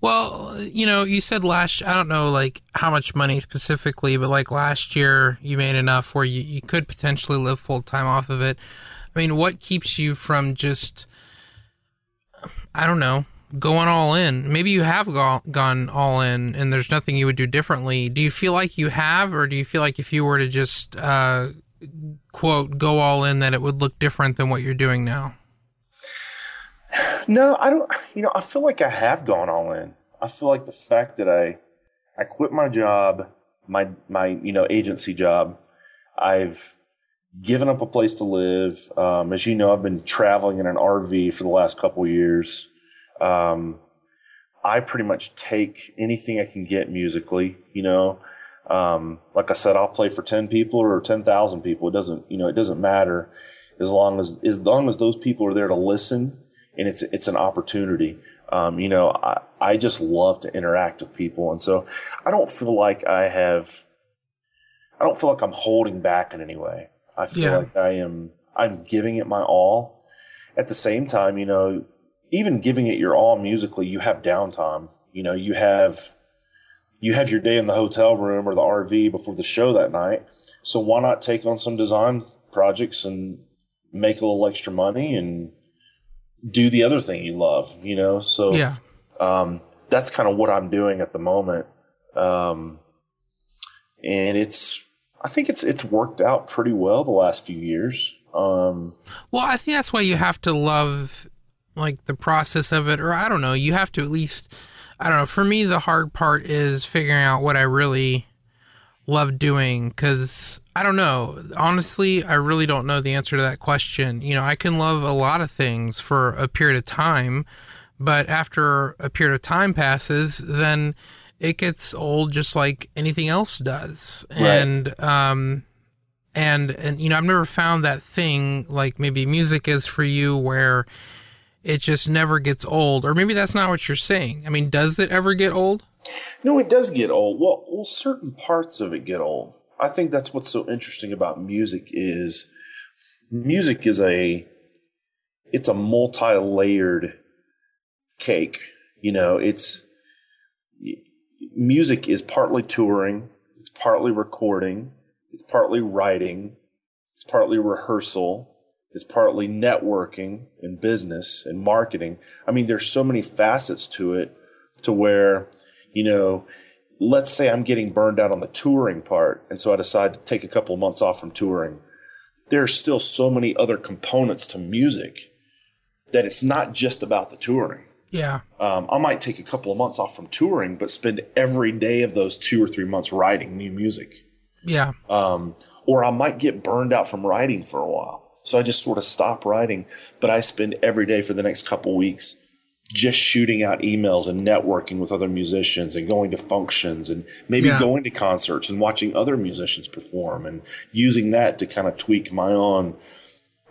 Speaker 2: Well, you know, you said last, I don't know like how much money specifically, but like last year you made enough where you, you could potentially live full time off of it. I mean, what keeps you from just, I don't know, going all in? Maybe you have go- gone all in and there's nothing you would do differently. Do you feel like you have, or do you feel like if you were to just, uh, quote, go all in, that it would look different than what you're doing now?
Speaker 1: No, I don't. You know, I feel like I have gone all in. I feel like the fact that I I quit my job, my my you know agency job. I've given up a place to live. Um, as you know, I've been traveling in an RV for the last couple years. Um, I pretty much take anything I can get musically. You know, um, like I said, I'll play for ten people or ten thousand people. It doesn't you know it doesn't matter as long as as long as those people are there to listen and it's it's an opportunity. Um, you know, I, I just love to interact with people, and so I don't feel like I have. I don't feel like I'm holding back in any way. I feel
Speaker 2: Yeah.
Speaker 1: like I am. I'm giving it my all. At the same time, you know, even giving it your all musically, you have downtime. You know, you have you have your day in the hotel room or the RV before the show that night. So why not take on some design projects and make a little extra money and do the other thing you love, you know? So
Speaker 2: Yeah.
Speaker 1: um, that's kind of what I'm doing at the moment. Um, and it's, I think it's, it's worked out pretty well the last few years. Um,
Speaker 2: Well, I think that's why you have to love like the process of it, or I don't know, you have to at least, I don't know. For me, the hard part is figuring out what I really love doing because I don't know. Honestly, I really don't know the answer to that question. You know, I can love a lot of things for a period of time, but after a period of time passes, then it gets old just like anything else does. And, um, and and you know i've never found that thing like maybe music is for you where it just never gets old or maybe that's not what you're saying i mean does it ever get old
Speaker 1: No, it does get old. Well, well, certain parts of it get old. I think that's what's so interesting about music is music is a it's a multi-layered cake. You know, it's music is partly touring, it's partly recording, it's partly writing, it's partly rehearsal, it's partly networking and business and marketing. I mean, there's so many facets to it to where you know, let's say I'm getting burned out on the touring part, and so I decide to take a couple of months off from touring. There's still so many other components to music that it's not just about the touring.
Speaker 2: yeah
Speaker 1: Um, I might take a couple of months off from touring, but spend every day of those two or three months writing new music.
Speaker 2: yeah
Speaker 1: Um, or I might get burned out from writing for a while. So I just sort of stop writing, but I spend every day for the next couple weeks just shooting out emails and networking with other musicians and going to functions and maybe
Speaker 2: Yeah.
Speaker 1: going to concerts and watching other musicians perform and using that to kind of tweak my own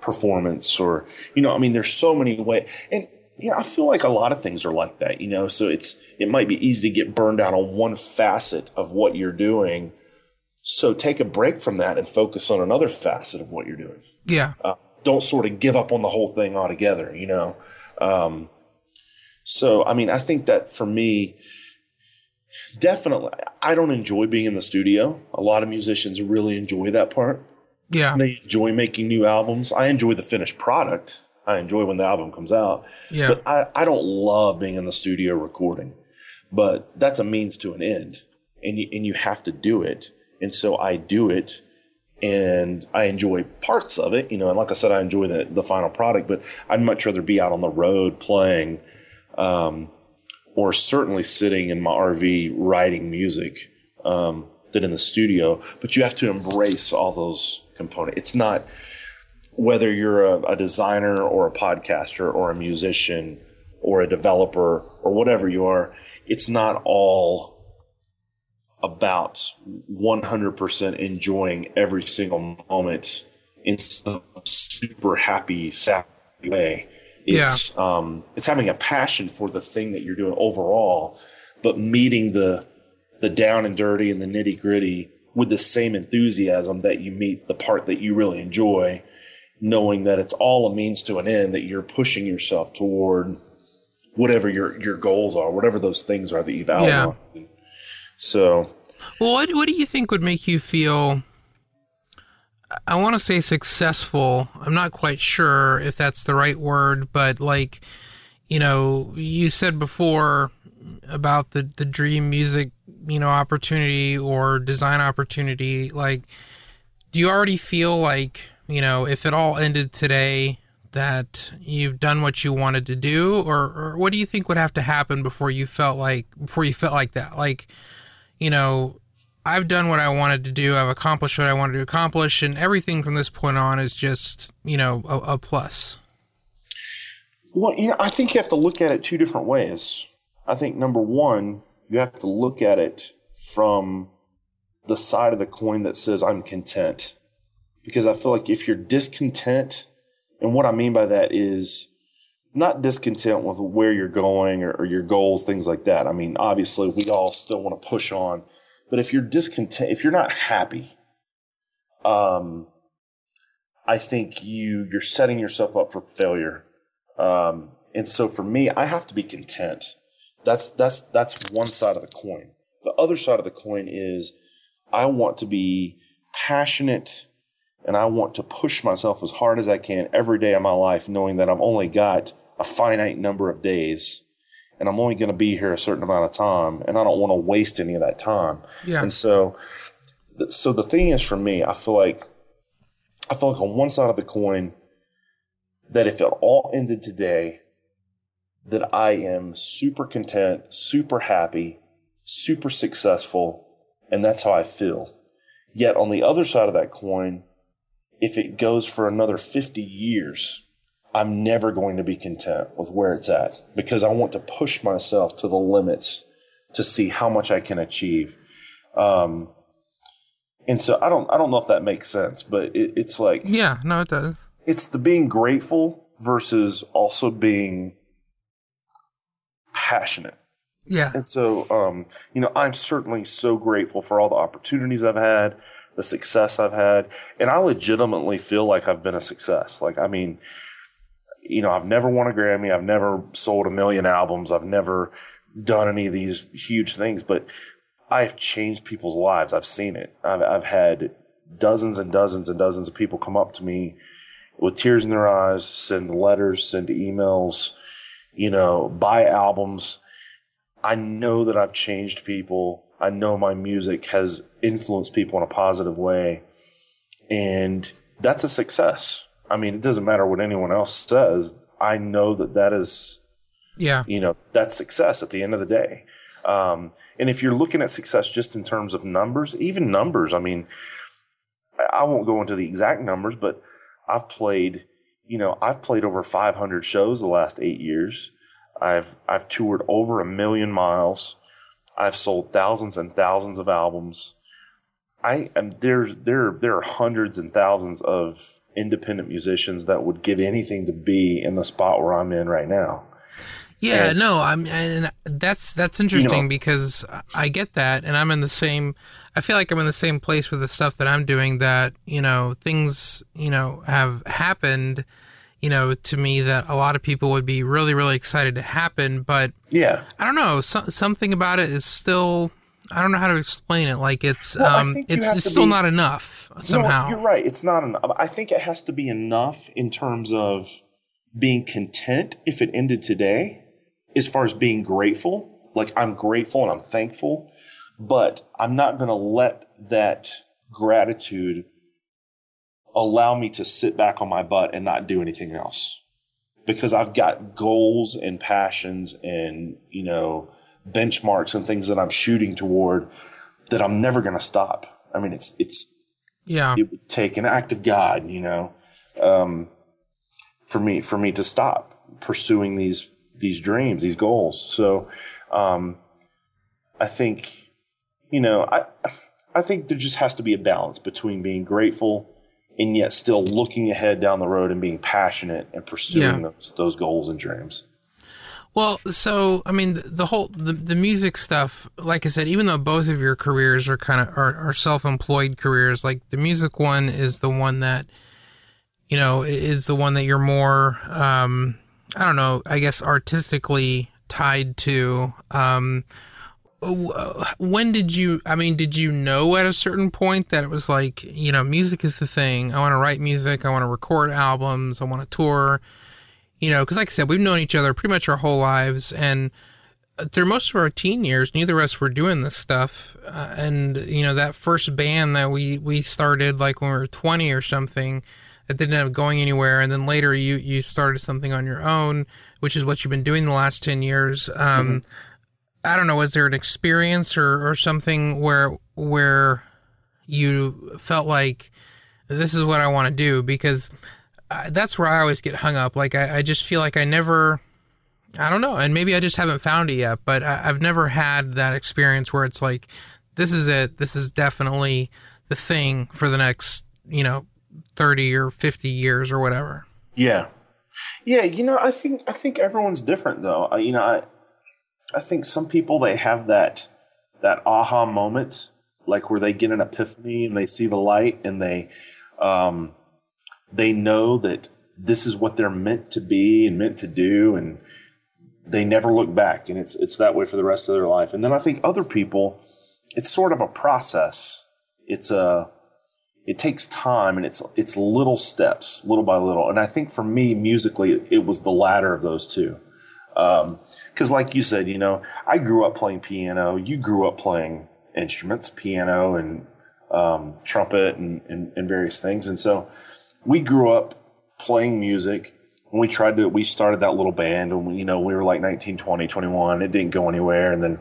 Speaker 1: performance or you know i mean there's so many ways and you know i feel like a lot of things are like that you know so it's it might be easy to get burned out on one facet of what you're doing so take a break from that and focus on another facet of what you're doing
Speaker 2: yeah
Speaker 1: uh, don't sort of give up on the whole thing altogether, you know. Um, so, I mean, I think that for me, definitely, I don't enjoy being in the studio. A lot of musicians really enjoy that part.
Speaker 2: yeah
Speaker 1: They enjoy making new albums. I enjoy the finished product. I enjoy when the album comes out.
Speaker 2: yeah
Speaker 1: But I, I don't love being in the studio recording. But that's a means to an end. And you, and you have to do it. And so I do it and I enjoy parts of it, you know, and like I said, I enjoy the, the final product, but I'd much rather be out on the road playing, um, or certainly sitting in my RV writing music, um, than in the studio. But you have to embrace all those components. It's not whether you're a, a designer or a podcaster or a musician or a developer or whatever you are, it's not all about 100% enjoying every single moment in some super happy, sappy way. It's, um, it's having a passion for the thing that you're doing overall, but meeting the, the down and dirty and the nitty gritty with the same enthusiasm that you meet the part that you really enjoy, knowing that it's all a means to an end, that you're pushing yourself toward whatever your your goals are, whatever those things are that you've outlined. So,
Speaker 2: Well, what what do you think would make you feel? I want to say successful. I'm not quite sure if that's the right word, but like, you know, you said before about the the dream music, you know, opportunity or design opportunity. Like, do you already feel like, you know, if it all ended today, that you've done what you wanted to do, or, or what do you think would have to happen before you felt like before you felt like that? Like, you know, I've done what I wanted to do. I've accomplished what I wanted to accomplish, and everything from this point on is just, you know, a, a plus.
Speaker 1: well, you know, I think you have to look at it two different ways. I think number one, you have to look at it from the side of the coin that says I'm content, because I feel like if you're discontent, and what I mean by that is not discontent with where you're going or, or your goals, things like that. I mean, obviously, we all still want to push on, but if you're discontent, if you're not happy, um, I think you you're setting yourself up for failure. Um, and so for me, I have to be content. That's that's that's one side of the coin. The other side of the coin is I want to be passionate and I want to push myself as hard as I can every day of my life, knowing that I've only got a finite number of days and I'm only going to be here a certain amount of time and I don't want to waste any of that time.
Speaker 2: Yeah.
Speaker 1: And so, so the thing is for me, I feel like, I feel like on one side of the coin, that if it all ended today, that I am super content, super happy, super successful, and that's how I feel. Yet on the other side of that coin, if it goes for another 50 years, I'm never going to be content with where it's at because I want to push myself to the limits to see how much I can achieve. Um, and so I don't, I don't know if that makes sense, but it, it's like,
Speaker 2: Yeah, no, it does.
Speaker 1: it's the being grateful versus also being passionate.
Speaker 2: Yeah,
Speaker 1: And so, um, you know, I'm certainly so grateful for all the opportunities I've had, the success I've had, and I legitimately feel like I've been a success. Like, I mean, you know, I've never won a Grammy, I've never sold a million albums, I've never done any of these huge things, but I've changed people's lives. I've seen it. I've, I've had dozens and dozens and dozens of people come up to me with tears in their eyes, send letters, send emails, you know, buy albums. I know that I've changed people. I know my music has influenced people in a positive way. And that's a success. I mean, it doesn't matter what anyone else says. I know that that is,
Speaker 2: yeah,
Speaker 1: you know, that's success at the end of the day. Um, and if you're looking at success just in terms of numbers, even numbers, I mean, I- won't go into the exact numbers, but I've played, you know, I've played over 500 shows the last eight years. I've I've toured over a million miles. I've sold thousands and thousands of albums. I am there's there there are hundreds and thousands of independent musicians that would give anything to be in the spot where I'm in right now.
Speaker 2: yeah.
Speaker 1: And-
Speaker 2: no, I'm, and that's that's interesting
Speaker 1: know-
Speaker 2: because I get that, and I'm in the same. I feel like I'm in the same place with the stuff that I'm doing. That you know, things you know have happened. You know, to me, that a lot of people would be really, really excited to happen, but
Speaker 1: Yeah.
Speaker 2: I don't know. So, something about it is still. I don't know how to explain it. Like it's
Speaker 1: Well,
Speaker 2: um, it's, it's still
Speaker 1: be-
Speaker 2: not enough somehow.
Speaker 1: No, you're right. It's not enough. I think it has to be enough in terms of being content if it ended today, as far as being grateful. Like I'm grateful and I'm thankful, but I'm not going to let that gratitude allow me to sit back on my butt and not do anything else because I've got goals and passions and, you know, benchmarks and things that I'm shooting toward that I'm never going to stop. I mean, it's, it's,
Speaker 2: yeah,
Speaker 1: it would take an act of God, you know, um, for me for me to stop pursuing these these dreams, these goals. So, um, I think, you know, I I think there just has to be a balance between being grateful and yet still looking ahead down the road and being passionate and pursuing
Speaker 2: Yeah.
Speaker 1: those those goals and dreams.
Speaker 2: Well, so I mean, the, whole the, the music stuff. Like I said, even though both of your careers are kind of are, are self-employed careers, like the music one is the one that you know is the one that you're more um, I don't know, I guess artistically tied to. Um, uh, when did you? I mean, did you know at a certain point that it was like, you know, music is the thing. I want to write music. I want to record albums. I want to tour. You know, because like I said, we've known each other pretty much our whole lives, and through most of our teen years, neither of us were doing this stuff. Uh, and you know, that first band that we we started like when we were twenty or something, that didn't end up going anywhere. And then later, you you started something on your own, which is what you've been doing the last ten years. Um, I don't know. Was there an experience or or something where where you felt like this is what I want to do? Because uh, that's where I always get hung up. Like I, I just feel like I never. I don't know, and maybe I just haven't found it yet. But I, I've never had that experience where it's like, this is it. This is definitely the thing for the next, you know, thirty or fifty years or whatever.
Speaker 1: Yeah, yeah. You know, I think I think everyone's different though. I, you know, I I think some people they have that that aha moment, like where they get an epiphany and they see the light and they um, they know that this is what they're meant to be and meant to do, and they never look back. And it's it's that way for the rest of their life. And then I think other people, it's sort of a process. It's a it takes time and it's it's little steps, little by little. And I think for me, musically, it was the latter of those two. Because, like you said, you know, I grew up playing piano. You grew up playing instruments, piano and um, trumpet and, and, and various things. And so we grew up playing music. And we tried to, we started that little band and, we, you know, we were like 19, 20, 21. It didn't go anywhere. And then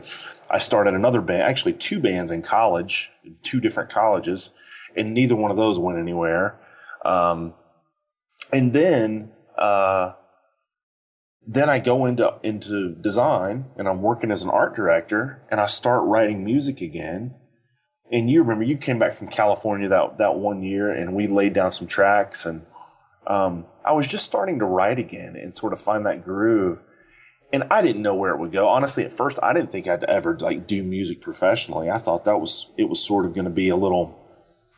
Speaker 1: I started another band, actually two bands in college, two different colleges, and neither one of those went anywhere. Um, and then, uh, then I go into into design and I'm working as an art director and I start writing music again. And you remember you came back from California that that one year and we laid down some tracks and um, I was just starting to write again and sort of find that groove. And I didn't know where it would go. Honestly, at first I didn't think I'd ever like do music professionally. I thought that was it was sort of going to be a little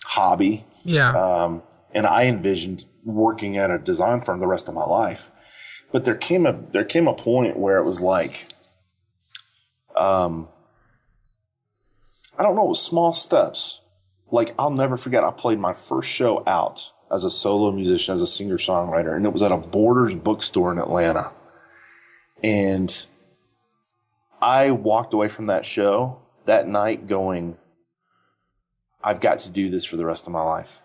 Speaker 1: hobby.
Speaker 2: Yeah.
Speaker 1: Um, and I envisioned working at a design firm the rest of my life. But there came a there came a point where it was like, um, I don't know, it small steps. Like I'll never forget, I played my first show out as a solo musician, as a singer songwriter, and it was at a Borders bookstore in Atlanta. And I walked away from that show that night going, I've got to do this for the rest of my life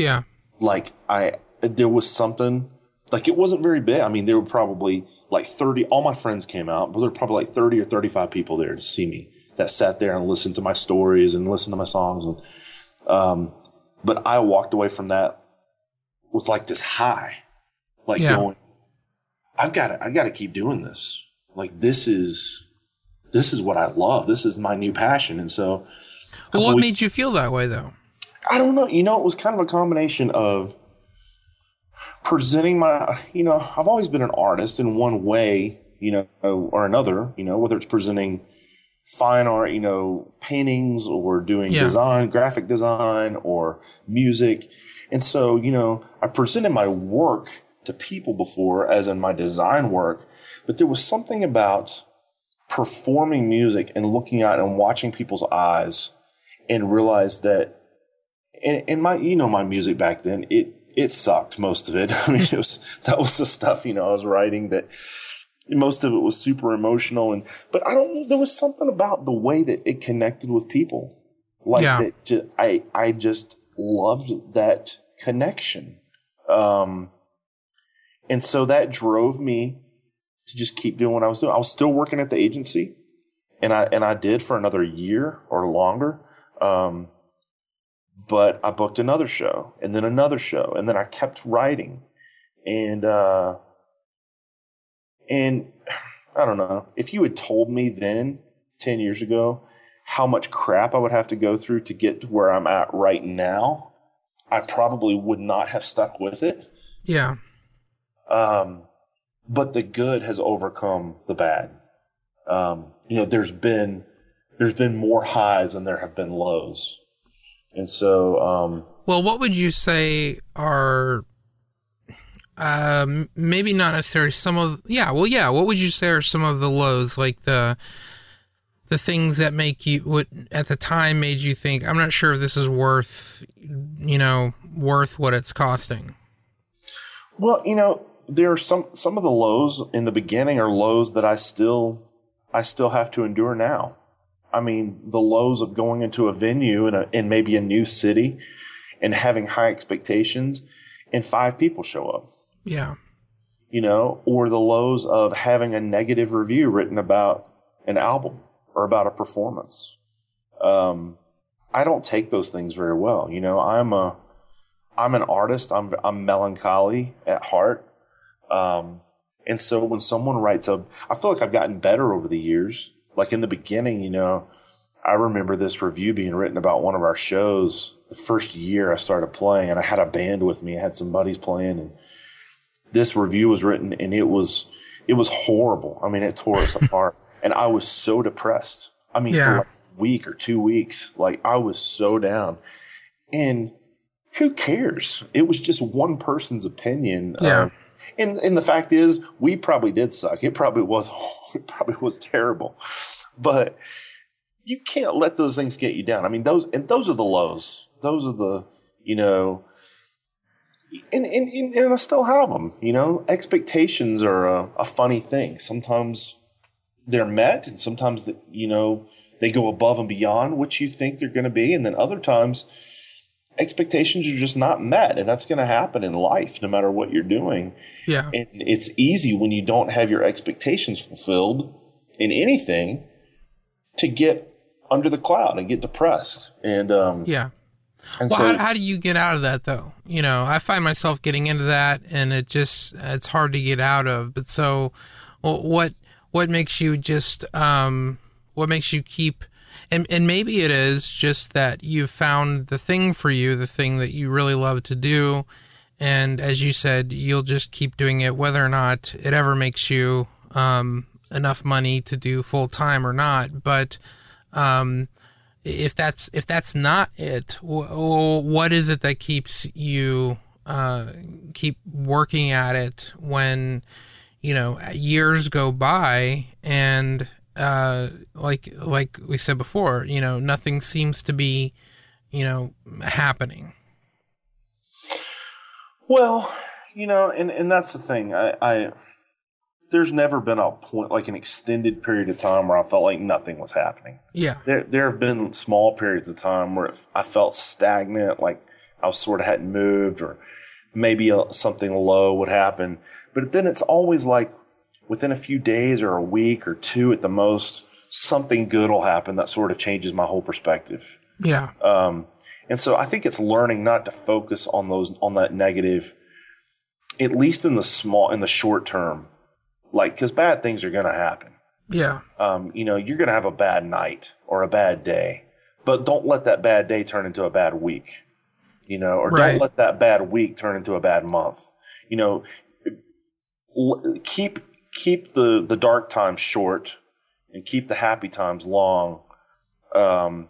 Speaker 2: yeah.
Speaker 1: like I there was something like it wasn't very big. I mean, there were probably like 30 all my friends came out, but there were probably like 30 or 35 people there to see me that sat there and listened to my stories and listened to my songs and um but I walked away from that with like this high. Like
Speaker 2: Yeah.
Speaker 1: going I've got to I got to keep doing this. Like this is this is what I love. This is my new passion. And so
Speaker 2: Well, what
Speaker 1: weeks-
Speaker 2: made you feel that way though?
Speaker 1: I don't know. You know, it was kind of a combination of presenting my, you know, I've always been an artist in one way, you know, or another, you know, whether it's presenting fine art, you know, paintings or doing
Speaker 2: Yeah.
Speaker 1: design, graphic design or music. And so, you know, I presented my work to people before as in my design work, but there was something about performing music and looking out and watching people's eyes and realize that and, and my you know my music back then it it sucked most of it i mean it was that was the stuff you know i was writing that most of it was super emotional and but i don't there was something about the way that it connected with people. Like
Speaker 2: Yeah.
Speaker 1: that ju- i i just loved that connection. Um and so that drove me to just keep doing what i was doing. I was still working at the agency and i and i did for another year or longer. Um but I booked another show and then another show and then I kept writing. And uh and I don't know. If you had told me then 10 years ago how much crap I would have to go through to get to where I'm at right now I probably would not have stuck with it.
Speaker 2: Yeah.
Speaker 1: um but the good has overcome the bad. Um you know there's been there's been more highs than there have been lows. And so um
Speaker 2: Well, what would you say are um, maybe not necessarily some of yeah well yeah what would you say are some of the lows like the the things that make you what at the time made you think i'm not sure if this is worth you know worth what it's costing
Speaker 1: Well, you know, there are some some of the lows in the beginning are lows that I still I still have to endure now. I mean, the lows of going into a venue in a in maybe a new city and having high expectations and five people show up.
Speaker 2: Yeah
Speaker 1: you know, or the lows of having a negative review written about an album or about a performance. Um, I don't take those things very well. You know, I'm a, I'm an artist. I'm, I'm melancholy at heart. Um, and so when someone writes a, I feel like I've gotten better over the years. Like in the beginning, you know, I remember this review being written about one of our shows the first year I started playing and I had a band with me. I had some buddies playing and this review was written and it was it was horrible. I mean, it tore us apart, and I was so depressed. I mean,
Speaker 2: Yeah.
Speaker 1: for like a week or two weeks, like I was so down. And who cares? It was just one person's opinion.
Speaker 2: Yeah.
Speaker 1: Um, and and the fact is, we probably did suck. It probably was it probably was terrible, but you can't let those things get you down. I mean, those and those are the lows. Those are the you know and, and, and, and I still have them. You know, expectations are a, a funny thing. Sometimes they're met, and sometimes the, you know they go above and beyond what you think they're going to be, and then other times expectations are just not met, and that's going to happen in life, no matter what you're doing.
Speaker 2: yeah
Speaker 1: And it's easy when you don't have your expectations fulfilled in anything to get under the cloud and get depressed. And um,
Speaker 2: yeah
Speaker 1: and
Speaker 2: Well,
Speaker 1: so
Speaker 2: how, how do you get out of that though? You know, I find myself getting into that, and it just it's hard to get out of. But so, what what makes you just um what makes you keep and and maybe it is just that you've found the thing for you, the thing that you really love to do, and as you said, you'll just keep doing it whether or not it ever makes you um enough money to do full time or not. But um if that's if that's not it wh- wh- what is it that keeps you uh, keep working at it when you know years go by and uh, like like we said before you know nothing seems to be you know happening
Speaker 1: Well, you know, and, and that's the thing. I, I there's never been a point like an extended period of time where I felt like nothing was happening.
Speaker 2: yeah
Speaker 1: There there have been small periods of time where I felt stagnant, like I was sort of hadn't moved, or maybe a, something low would happen. But then it's always like within a few days or a week or two at the most, something good will happen that sort of changes my whole perspective.
Speaker 2: yeah
Speaker 1: Um, and so I think it's learning not to focus on those on that negative, at least in the small in the short term, like because bad things are going to happen.
Speaker 2: yeah
Speaker 1: Um, you know, you're going to have a bad night or a bad day, but don't let that bad day turn into a bad week. You know, or
Speaker 2: Right.
Speaker 1: don't let that bad week turn into a bad month. You know, keep keep the the dark times short and keep the happy times long. Um,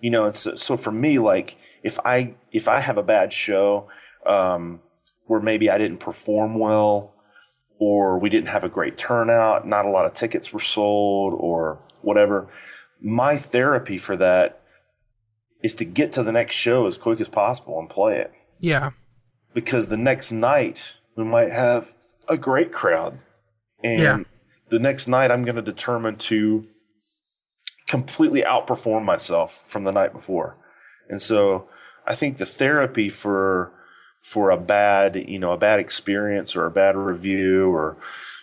Speaker 1: you know, and so, so for me, like if I if I have a bad show, um, where maybe I didn't perform well, or we didn't have a great turnout, not a lot of tickets were sold, or whatever, my therapy for that is to get to the next show as quick as possible and play it
Speaker 2: yeah
Speaker 1: because the next night we might have a great crowd. And
Speaker 2: Yeah.
Speaker 1: the next night I'm going to determine to completely outperform myself from the night before. And so I think the therapy for for a bad, you know, a bad experience or a bad review or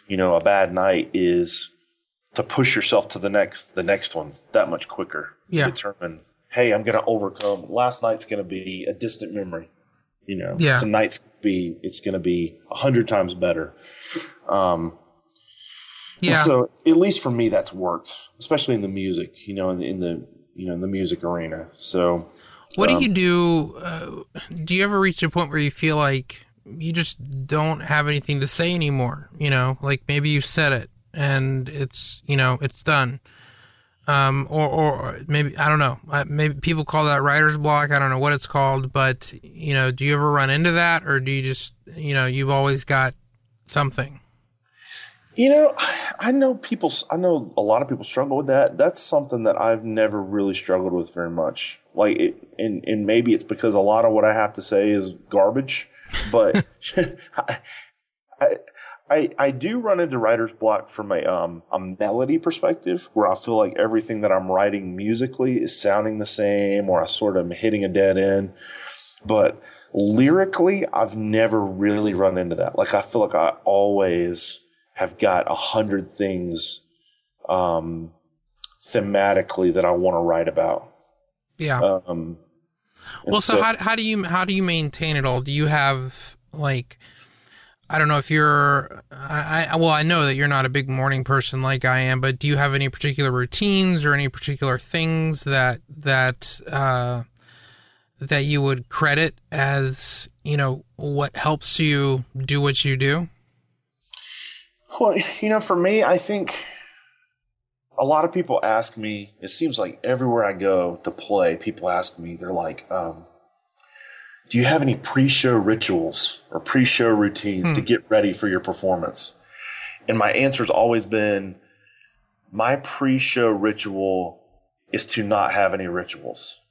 Speaker 1: you know, a bad night is to push yourself to the next the next one that much quicker.
Speaker 2: Yeah.
Speaker 1: Determine, hey, I'm going to overcome. Last night's going to be a distant memory. You know,
Speaker 2: Yeah.
Speaker 1: tonight's gonna be it's going to be a hundred times better. Um,
Speaker 2: yeah
Speaker 1: So at least for me, that's worked, especially in the music. You know, in the, in the you know in the music arena. So
Speaker 2: What
Speaker 1: Um,
Speaker 2: do you do? Uh, do you ever reach a point where you feel like you just don't have anything to say anymore? You know, like maybe you said it and it's you know it's done. um, or or maybe I don't know. Uh, maybe people call that writer's block. I don't know what it's called, but you know, do you ever run into that, or do you just you know you've always got something?
Speaker 1: You know, I know people. I know a lot of people struggle with that. That's something that I've never really struggled with very much. Like, it, and and maybe it's because a lot of what I have to say is garbage. But I, I, I I do run into writer's block from a um a melody perspective, where I feel like everything that I'm writing musically is sounding the same, or I sort of am hitting a dead end. But lyrically, I've never really run into that. Like, I feel like I always have got a hundred things um, thematically that I want to write about.
Speaker 2: Yeah.
Speaker 1: Um,
Speaker 2: well, so, how how do you how do you maintain it all? Do you have like I don't know if you're I, I well I know that you're not a big morning person like I am, but do you have any particular routines or any particular things that that uh, that you would credit as you know what helps you do what you do?
Speaker 1: Well, you know, for me, I think a lot of people ask me. It seems like everywhere I go to play, people ask me. They're like, um, "Do you have any pre-show rituals or pre-show routines
Speaker 2: Hmm.
Speaker 1: to get ready for your performance?" And my answer has always been, "My pre-show ritual is to not have any rituals."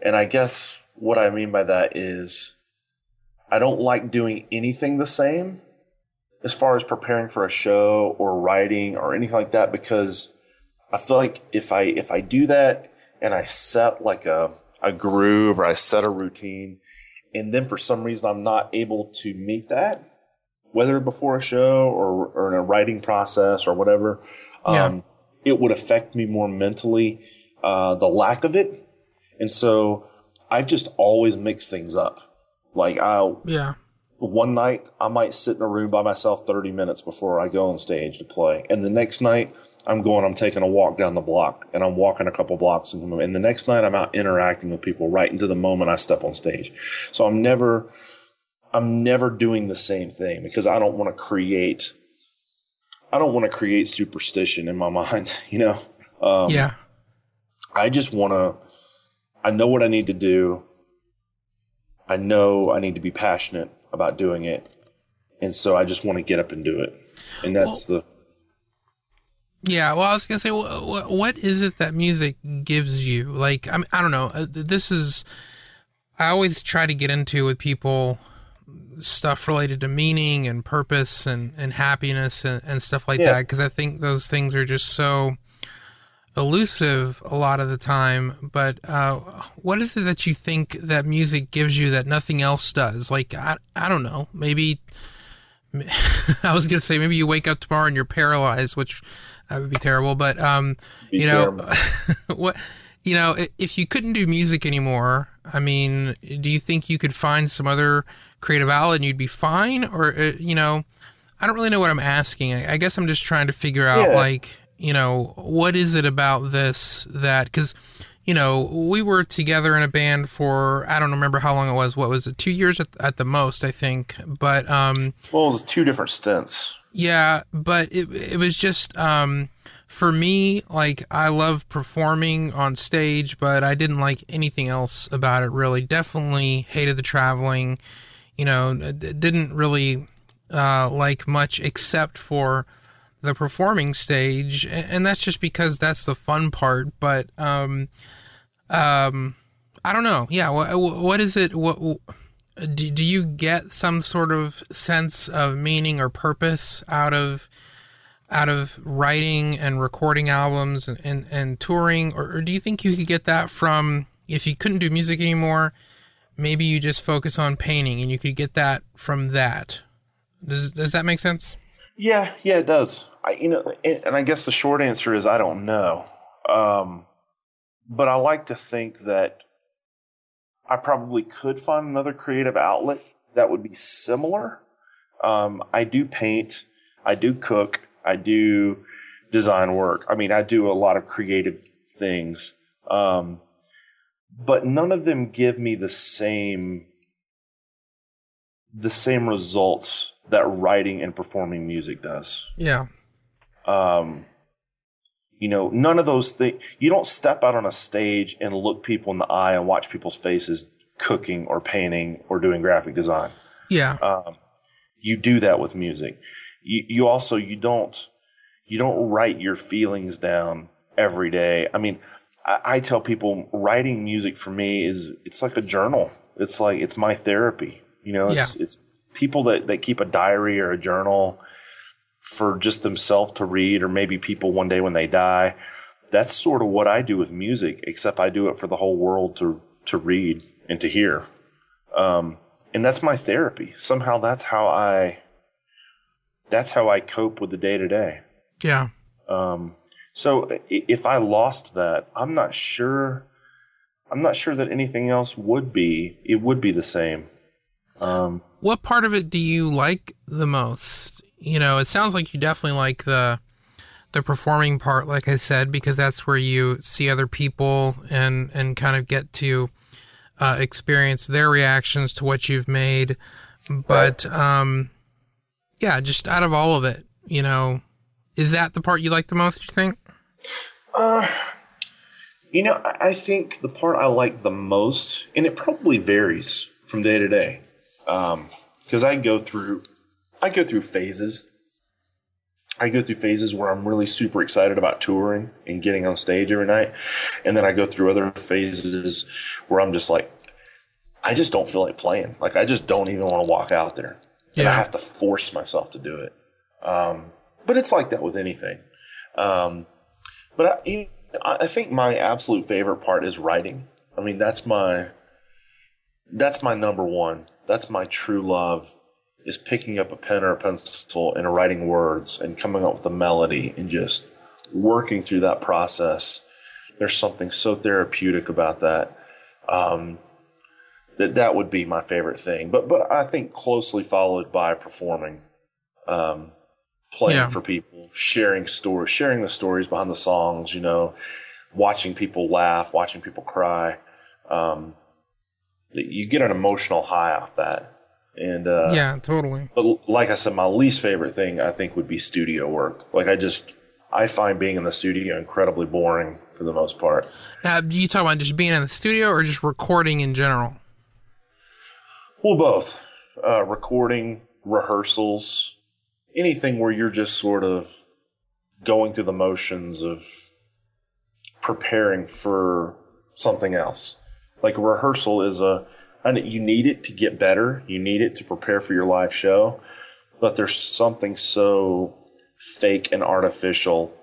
Speaker 1: And I guess what I mean by that is, I don't like doing anything the same as far as preparing for a show or writing or anything like that because I feel like if I if I do that and I set like a a groove or I set a routine and then for some reason I'm not able to meet that whether before a show or or in a writing process or whatever
Speaker 2: Yeah.
Speaker 1: um, it would affect me more mentally uh, the lack of it and so I've just always mixed things up like I'll
Speaker 2: Yeah.
Speaker 1: One night I might sit in a room by myself 30 minutes before I go on stage to play. And the next night I'm going, I'm taking a walk down the block and I'm walking a couple blocks. And, and the next night I'm out interacting with people right into the moment I step on stage. So I'm never, I'm never doing the same thing because I don't want to create, I don't want to create superstition in my mind, you know? Um,
Speaker 2: yeah.
Speaker 1: I just want to, I know what I need to do. I know I need to be passionate about doing it. And so I just want to get up and do it. And that's the,
Speaker 2: Yeah, well, I was gonna say, what, what is it that music gives you? Like, I mean, I don't know. Uh, This is, I always try to get into with people stuff related to meaning and purpose and, and happiness and, and stuff like
Speaker 1: Yeah.
Speaker 2: that because I think those things are just so elusive a lot of the time. But uh, what is it that you think that music gives you that nothing else does? Like, I, I don't know. Maybe I was gonna say maybe you wake up tomorrow and you're paralyzed, which that would be terrible. But um,
Speaker 1: Be
Speaker 2: you know, what you know, if you couldn't do music anymore, I mean, do you think you could find some other creative outlet and you'd be fine? Or uh, you know, I don't really know what I'm asking. I, I guess I'm just trying to figure out
Speaker 1: Yeah.
Speaker 2: like you know what is it about this that because you know we were together in a band for I don't remember how long it was. What was it? Two years at, at the most, I think. But um,
Speaker 1: well, it was two different stints.
Speaker 2: yeah, but it it was just um for me like I love performing on stage, but I didn't like anything else about it really. Definitely hated the traveling, you know, didn't really uh like much except for the performing stage and that's just because that's the fun part, but um um I don't know. Yeah, what what is it what do, do you get some sort of sense of meaning or purpose out of out of writing and recording albums and, and, and touring or, or do you think you could get that from if you couldn't do music anymore maybe you just focus on painting and you could get that from that does, does that make sense
Speaker 1: Yeah, yeah, it does. I, you know, and, I guess the short answer is I don't know. Um, but I like to think that I probably could find another creative outlet that would be similar. Um, I do paint, I do cook, I do design work. I mean, I do a lot of creative things. Um, but none of them give me the same the same results that writing and performing music does.
Speaker 2: yeah
Speaker 1: Um, you know, none of those things. You don't step out on a stage and look people in the eye and watch people's faces cooking or painting or doing graphic design.
Speaker 2: Yeah.
Speaker 1: Um, you do that with music. You, you also you don't you don't write your feelings down every day. I mean, I, I tell people writing music for me is it's like a journal. It's like it's my therapy. You know, it's it's people that, that keep a diary or a journal for just themselves to read, or maybe people one day when they die. That's sort of what I do with music, except I do it for the whole world to to read and to hear. Um, and that's my therapy. Somehow that's how I that's how I cope with the day to day.
Speaker 2: Yeah.
Speaker 1: Um, so if I lost that, I'm not sure. I'm not sure that anything else would be. It would be the same. Um,
Speaker 2: What part of it do you like the most? You know, it sounds like you definitely like the the performing part, like I said, because that's where you see other people and and kind of get to uh, experience their reactions to what you've made. But um, yeah, just out of all of it, you know, is that the part you like the most? You think?
Speaker 1: Uh, you know, I think the part I like the most, and it probably varies from day to day, because I go through, I go through phases. I go through phases where I'm really super excited about touring and getting on stage every night, and then I go through other phases where I'm just like, I just don't feel like playing. Like I just don't even want to walk out there, and I have to force myself to do it. Um, but it's like that with anything. Um, but I, you I I think my absolute favorite part is writing. I mean, that's my that's my number one. That's my true love is picking up a pen or a pencil and writing words and coming up with a melody and just working through that process. There's something so therapeutic about that. Um, that that would be my favorite thing. But but I think closely followed by performing, um, playing
Speaker 2: Yeah.
Speaker 1: for people, sharing stories, sharing the stories behind the songs. You know, watching people laugh, watching people cry. Um, you get an emotional high off that. And uh,
Speaker 2: yeah, totally.
Speaker 1: but like I said, my least favorite thing I think would be studio work. Like I just I find being in the studio incredibly boring for the most part.
Speaker 2: Now, you talk about just being in the studio or just recording in general?
Speaker 1: Well, both uh, recording, rehearsals, anything where you're just sort of going through the motions of preparing for something else. Like a rehearsal is a, you need it to get better. You need it to prepare for your live show, but there's something so fake and artificial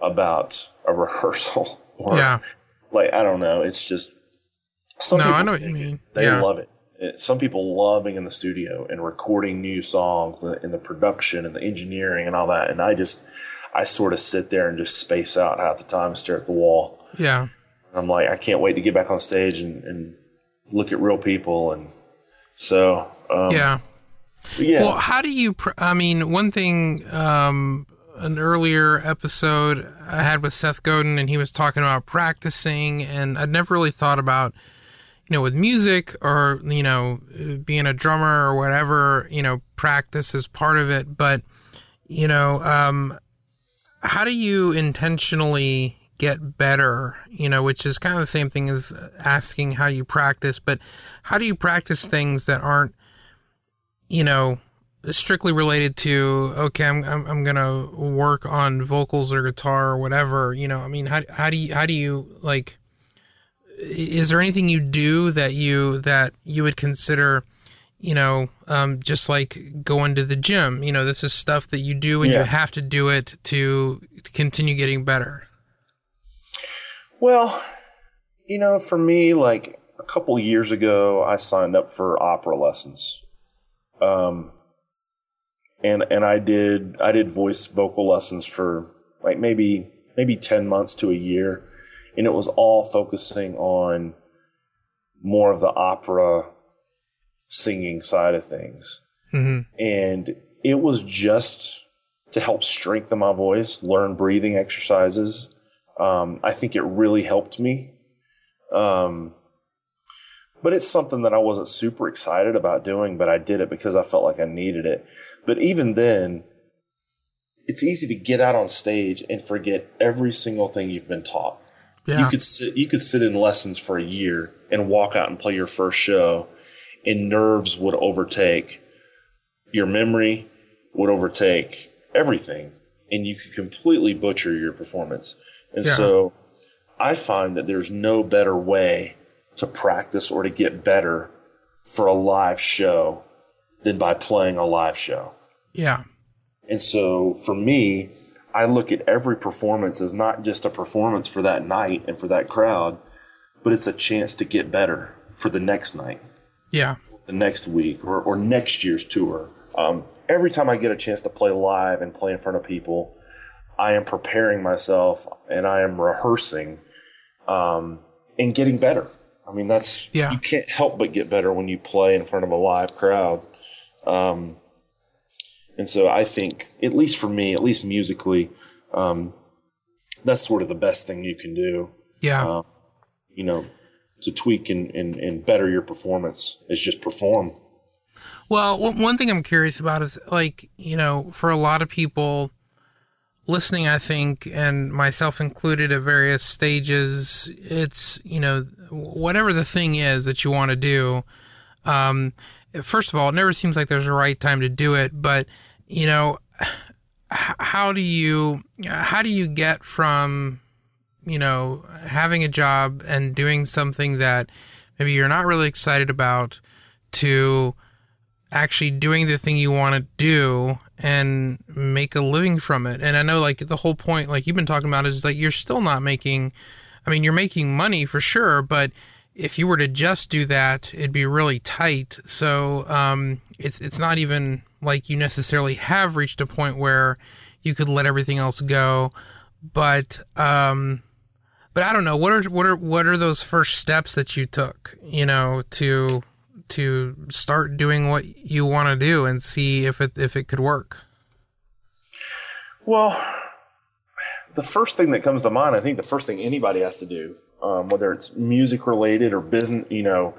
Speaker 1: about a rehearsal. Or
Speaker 2: Yeah.
Speaker 1: like I don't know. It's just some
Speaker 2: No, I know what you
Speaker 1: dig it.
Speaker 2: mean.
Speaker 1: They
Speaker 2: Yeah.
Speaker 1: love it. It- Some people love being in the studio and recording new songs and the production and the engineering and all that. And I just, I sort of sit there and just space out half the time and stare at the wall.
Speaker 2: Yeah.
Speaker 1: I'm like, I can't wait to get back on stage and, and look at real people. And so, um,
Speaker 2: Yeah.
Speaker 1: yeah.
Speaker 2: Well, how do you? Pr- I mean, one thing, um, an earlier episode I had with Seth Godin, and he was talking about practicing, and I'd never really thought about, you know, with music or you know, being a drummer or whatever, you know, practice is part of it. But you know, um, how do you intentionally get better? You know, which is kind of the same thing as asking how you practice, but how do you practice things that aren't you know, strictly related to okay, I'm I'm, I'm gonna work on vocals or guitar or whatever. You know, I mean, how how do you how do you like? Is there anything you do that you that you would consider, you know, um, just like going to the gym? You know, this is stuff that you do and
Speaker 1: Yeah.
Speaker 2: you have to do it to, to continue getting better.
Speaker 1: Well, you know, for me, like a couple years ago, I signed up for opera lessons. Um, and and I did I did voice vocal lessons for like maybe maybe ten months to a year, and it was all focusing on more of the opera singing side of things
Speaker 2: hmm
Speaker 1: and it was just to help strengthen my voice, learn breathing exercises. Um, I think it really helped me. Um, but it's something that I wasn't super excited about doing, but I did it because I felt like I needed it. But even then, it's easy to get out on stage and forget every single thing you've been taught.
Speaker 2: Yeah.
Speaker 1: You could sit you could sit in lessons for a year and walk out and play your first show and nerves would overtake your memory would overtake everything and you could completely butcher your performance. And
Speaker 2: Yeah.
Speaker 1: so I find that there's no better way to practice or to get better for a live show than by playing a live show.
Speaker 2: yeah.
Speaker 1: And so for me, I look at every performance as not just a performance for that night and for that crowd, but it's a chance to get better for the next night,
Speaker 2: Yeah.
Speaker 1: the next week, or, or next year's tour. Um, every time I get a chance to play live and play in front of people, I am preparing myself and I am rehearsing um, and getting better. I mean, that's
Speaker 2: Yeah.
Speaker 1: you can't help but get better when you play in front of a live crowd. Um, and so I think, at least for me, at least musically, um, that's sort of the best thing you can do.
Speaker 2: Yeah.
Speaker 1: Uh, you know, to tweak and, and, and better your performance is just perform.
Speaker 2: Well, one one thing I'm curious about is like, you know, for a lot of people listening, I think, and myself included at various stages, it's, you know, whatever the thing is that you want to do. Um, first of all, it never seems like there's a right time to do it, but, you know, how do you, how do you get from, you know, having a job and doing something that maybe you're not really excited about to actually doing the thing you want to do and make a living from it. And I know like the whole point like you've been talking about is like you're still not making I mean you're making money for sure, but if you were to just do that, it'd be really tight. So um it's it's not even like you necessarily have reached a point where you could let everything else go. But um but I don't know what are what are what are those first steps that you took, you know, to to start doing what you want to do and see if it if it could work.
Speaker 1: Well, the first thing that comes to mind, I think the first thing anybody has to do, um, whether it's music related or business, you know,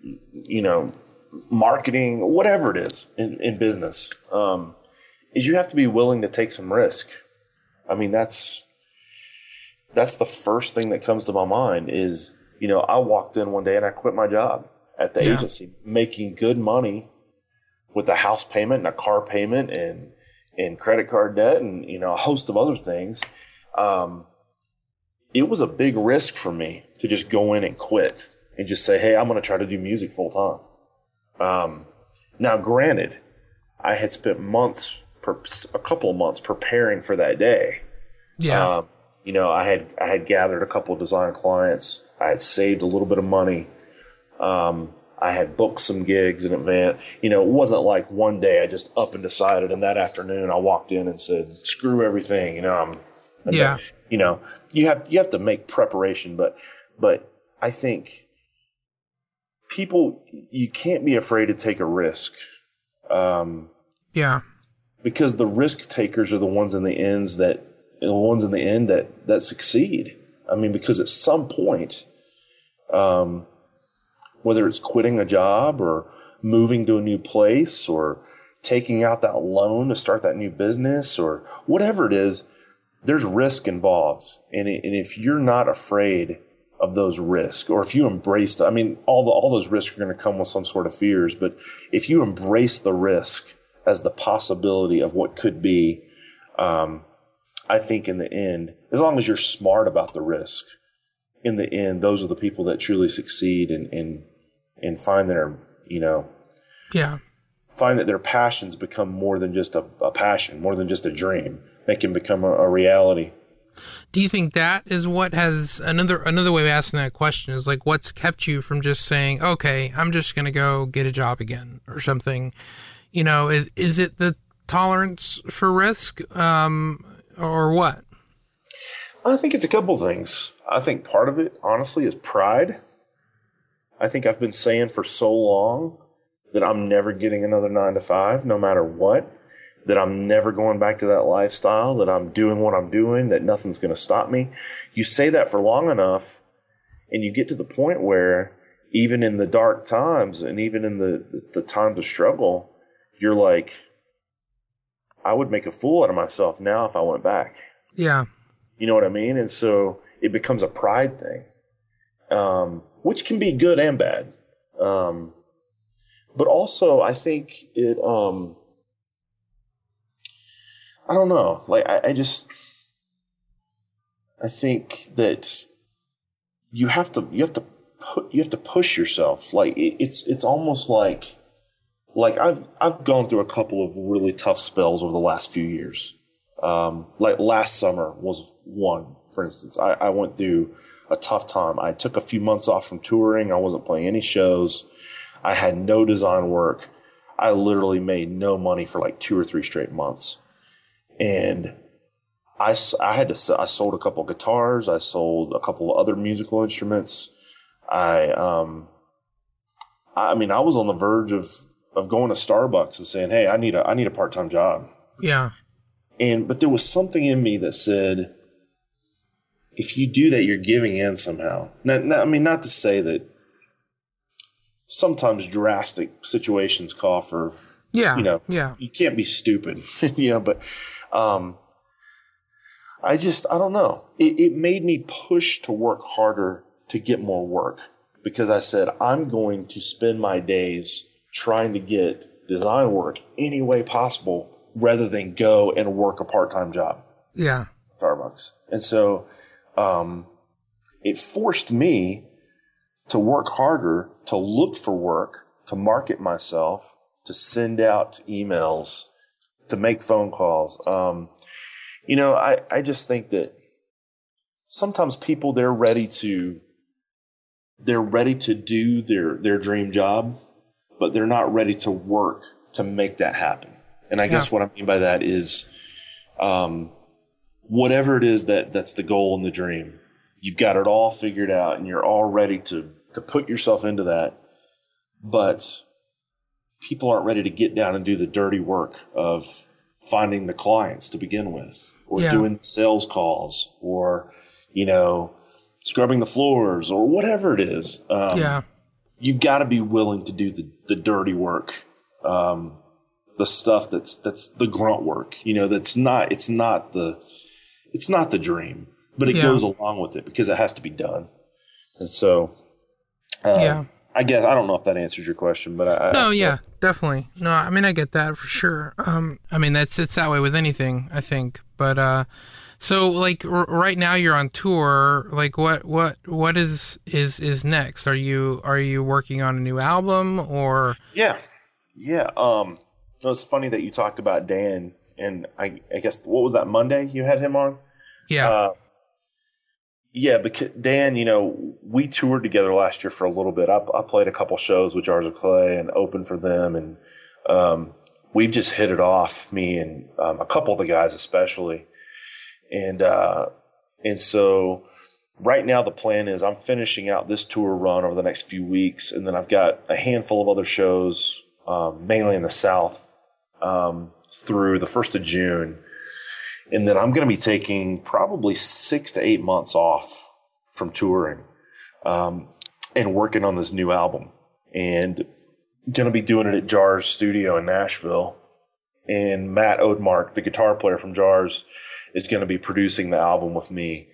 Speaker 1: you know, marketing, whatever it is in, in business, um, is you have to be willing to take some risk. I mean, that's that's the first thing that comes to my mind. Is you know, I walked in one day and I quit my job at the
Speaker 2: Yeah.
Speaker 1: agency, making good money with a house payment and a car payment and and credit card debt and you know a host of other things. Um, it was a big risk for me to just go in and quit and just say, "Hey, I'm going to try to do music full time." Um, now, granted, I had spent months, per, a couple of months, preparing for that day.
Speaker 2: Yeah.
Speaker 1: Um, you know, I had I had gathered a couple of design clients. I had saved a little bit of money. Um, I had booked some gigs in advance. You know, it wasn't like one day I just up and decided, and that afternoon I walked in and said, "Screw everything." You know, I'm.
Speaker 2: Yeah.
Speaker 1: not- you know, you have you have to make preparation, but but I think people you can't be afraid to take a risk. Um,
Speaker 2: yeah.
Speaker 1: because the risk takers are the ones in the ends that the ones in the end that that succeed. I mean, because at some point, um, whether it's quitting a job or moving to a new place or taking out that loan to start that new business or whatever it is, there's risk involved. And, and if you're not afraid of those risks, or if you embrace the, I mean, all the, all those risks are going to come with some sort of fears, but if you embrace the risk as the possibility of what could be, um, I think in the end, as long as you're smart about the risk, in the end, those are the people that truly succeed and, and, and find their, you know,
Speaker 2: Yeah.
Speaker 1: find that their passions become more than just a, a passion, more than just a dream. They can become a, a reality.
Speaker 2: Do you think that is what has another another way of asking that question is like what's kept you from just saying, "Okay, I'm just going to go get a job again" or something? You know, is is it the tolerance for risk um or what?
Speaker 1: I think it's a couple things. I think part of it, honestly, is pride. I think I've been saying for so long that I'm never getting another nine to five, no matter what, that I'm never going back to that lifestyle, that I'm doing what I'm doing, that nothing's going to stop me. You say that for long enough, and you get to the point where even in the dark times and even in the, the, the times of struggle, you're like, I would make a fool out of myself now if I went back.
Speaker 2: Yeah.
Speaker 1: You know what I mean? And so it becomes a pride thing, um, which can be good and bad. Um, but also, I think it, um, I don't know. Like, I, I just, I think that you have to, you have to put, you have to push yourself. Like, it, it's, it's almost like, like I've, I've gone through a couple of really tough spells over the last few years. Um, like last summer was one, for instance. I, I went through a tough time. I took a few months off from touring. I wasn't playing any shows. I had no design work. I literally made no money for like two or three straight months. And I, I had to, I sold a couple of guitars. I sold a couple of other musical instruments. I, um, I mean, I was on the verge of, of going to Starbucks and saying, Hey, I need a, I need a part-time job.
Speaker 2: Yeah.
Speaker 1: And, but there was something in me that said, if you do that, you're giving in somehow. Now, now, I mean, not to say that sometimes drastic situations call for,
Speaker 2: Yeah.
Speaker 1: you know,
Speaker 2: Yeah.
Speaker 1: you can't be stupid, you know, but, um, I just, I don't know. It, it made me push to work harder to get more work because I said, I'm going to spend my days trying to get design work any way possible rather than go and work a part-time job.
Speaker 2: Yeah.
Speaker 1: Starbucks. And so um, it forced me to work harder, to look for work, to market myself, to send out emails, to make phone calls. Um, you know, I, I just think that sometimes people they're ready to they're ready to do their their dream job, but they're not ready to work to make that happen. And I
Speaker 2: Yeah.
Speaker 1: guess what I mean by that is um, whatever it is that that's the goal and the dream you've got it all figured out and you're all ready to to put yourself into that but people aren't ready to get down and do the dirty work of finding the clients to begin with or
Speaker 2: Yeah.
Speaker 1: doing sales calls or you know scrubbing the floors or whatever it is um,
Speaker 2: Yeah.
Speaker 1: you've got to be willing to do the, the dirty work um, the stuff that's that's the grunt work you know that's not it's not the it's not the dream but it
Speaker 2: Yeah.
Speaker 1: goes along with it because it has to be done and so um,
Speaker 2: Yeah.
Speaker 1: i guess i don't know if that answers your question but i
Speaker 2: No,
Speaker 1: I,
Speaker 2: yeah, definitely. No, I mean I get that for sure. Um, I mean that's it's that way with anything, I think. But uh, so like r- right now you're on tour. Like what what what is is is next? Are you are you working on a new album or?
Speaker 1: yeah yeah um it's funny that you talked about dan and i i guess what was that monday you had him on
Speaker 2: Yeah,
Speaker 1: Uh, yeah, because Dan, you know, we toured together last year for a little bit. I, I played a couple shows with Jars of Clay and opened for them, and um, we've just hit it off. Me and um, a couple of the guys, especially, and uh, and so right now the plan is I'm finishing out this tour run over the next few weeks, and then I've got a handful of other shows, um, mainly in the South, um, through the first of June and then I'm going to be taking probably six to eight months off from touring um, and working on this new album and going to be doing it at Jars Studio in Nashville. And Matt Odmark, the guitar player from Jars, is going to be producing the album with me.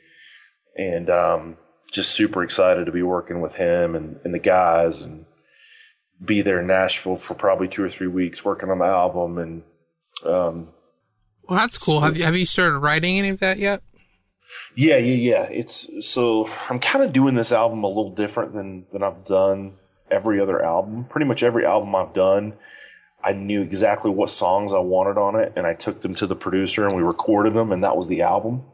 Speaker 1: And um, just super excited to be working with him and, and the guys and be there in Nashville for probably two or three weeks working on the album and um,
Speaker 2: well that's cool. Have you have you started writing any of that yet?
Speaker 1: Yeah, yeah, yeah. It's so I'm kind of doing this album a little different than than I've done every other album. Pretty much every album I've done, I knew exactly what songs I wanted on it, and I took them to the producer and we recorded them, and that was the album.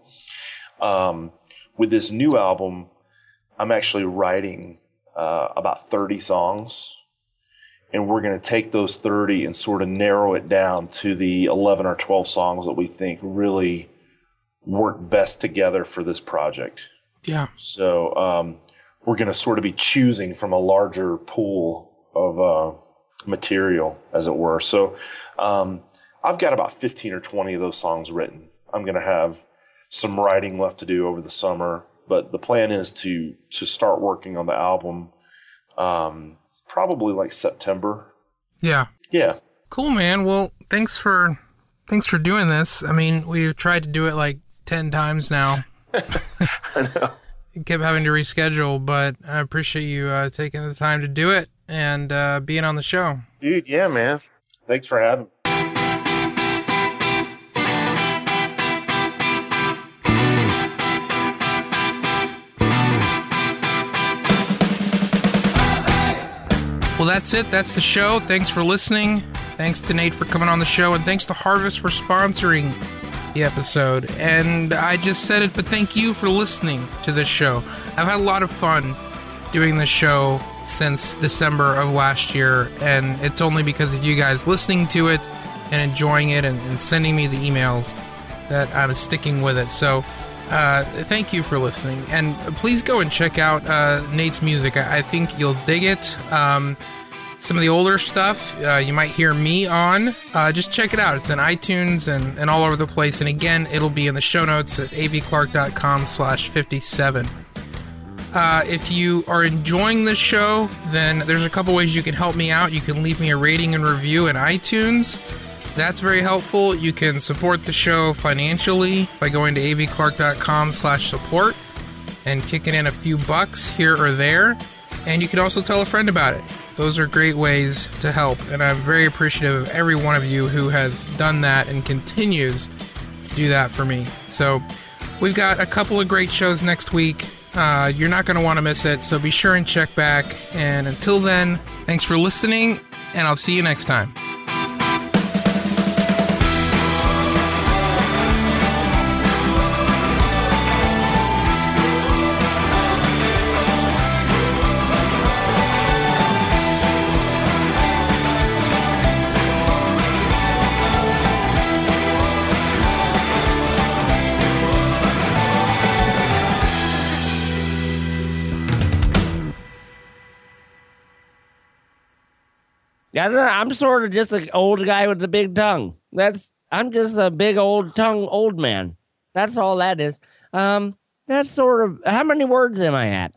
Speaker 1: Um, with this new album, I'm actually writing uh, about 30 songs, and we're going to take those 30 and sort of narrow it down to the 11 or 12 songs that we think really work best together for this project.
Speaker 2: Yeah,
Speaker 1: So um, we're going to sort of be choosing from a larger pool of uh, material, as it were. So um, I've got about 15 or 20 of those songs written. I'm going to have some writing left to do over the summer, but the plan is to to start working on the album um, probably like September.
Speaker 2: yeah.
Speaker 1: Yeah.
Speaker 2: Cool, man. Well, thanks for thanks for doing this. I mean, we've tried to do it like 10 times now.
Speaker 1: I know.
Speaker 2: kept having to reschedule, but I appreciate you uh, taking the time to do it and uh, being on the show.
Speaker 1: Dude, yeah, man. Thanks for having me.
Speaker 2: Well, that's it. That's the show. Thanks for listening. Thanks to Nate for coming on the show, and thanks to Harvest for sponsoring the episode. And I just said it, but thank you for listening to this show. I've had a lot of fun doing this show since December of last year, and it's only because of you guys listening to it and enjoying it and, and sending me the emails that I'm sticking with it. So, uh, thank you for listening, and please go and check out uh, Nate's music. I, I think you'll dig it. Um, some of the older stuff uh, you might hear me on. Uh, just check it out. It's in iTunes and, and all over the place. And again, it'll be in the show notes at avclark.com slash 57. Uh, if you are enjoying this show, then there's a couple ways you can help me out. You can leave me a rating and review in iTunes. That's very helpful. You can support the show financially by going to avclark.com slash support and kicking in a few bucks here or there. And you can also tell a friend about it. Those are great ways to help, and I'm very appreciative of every one of you who has done that and continues to do that for me. So, we've got a couple of great shows next week. Uh, you're not going to want to miss it, so be sure and check back. And until then, thanks for listening, and I'll see you next time.
Speaker 5: I don't know, I'm sort of just an old guy with a big tongue. That's I'm just a big old tongue old man. That's all that is. Um, that's sort of how many words am I at?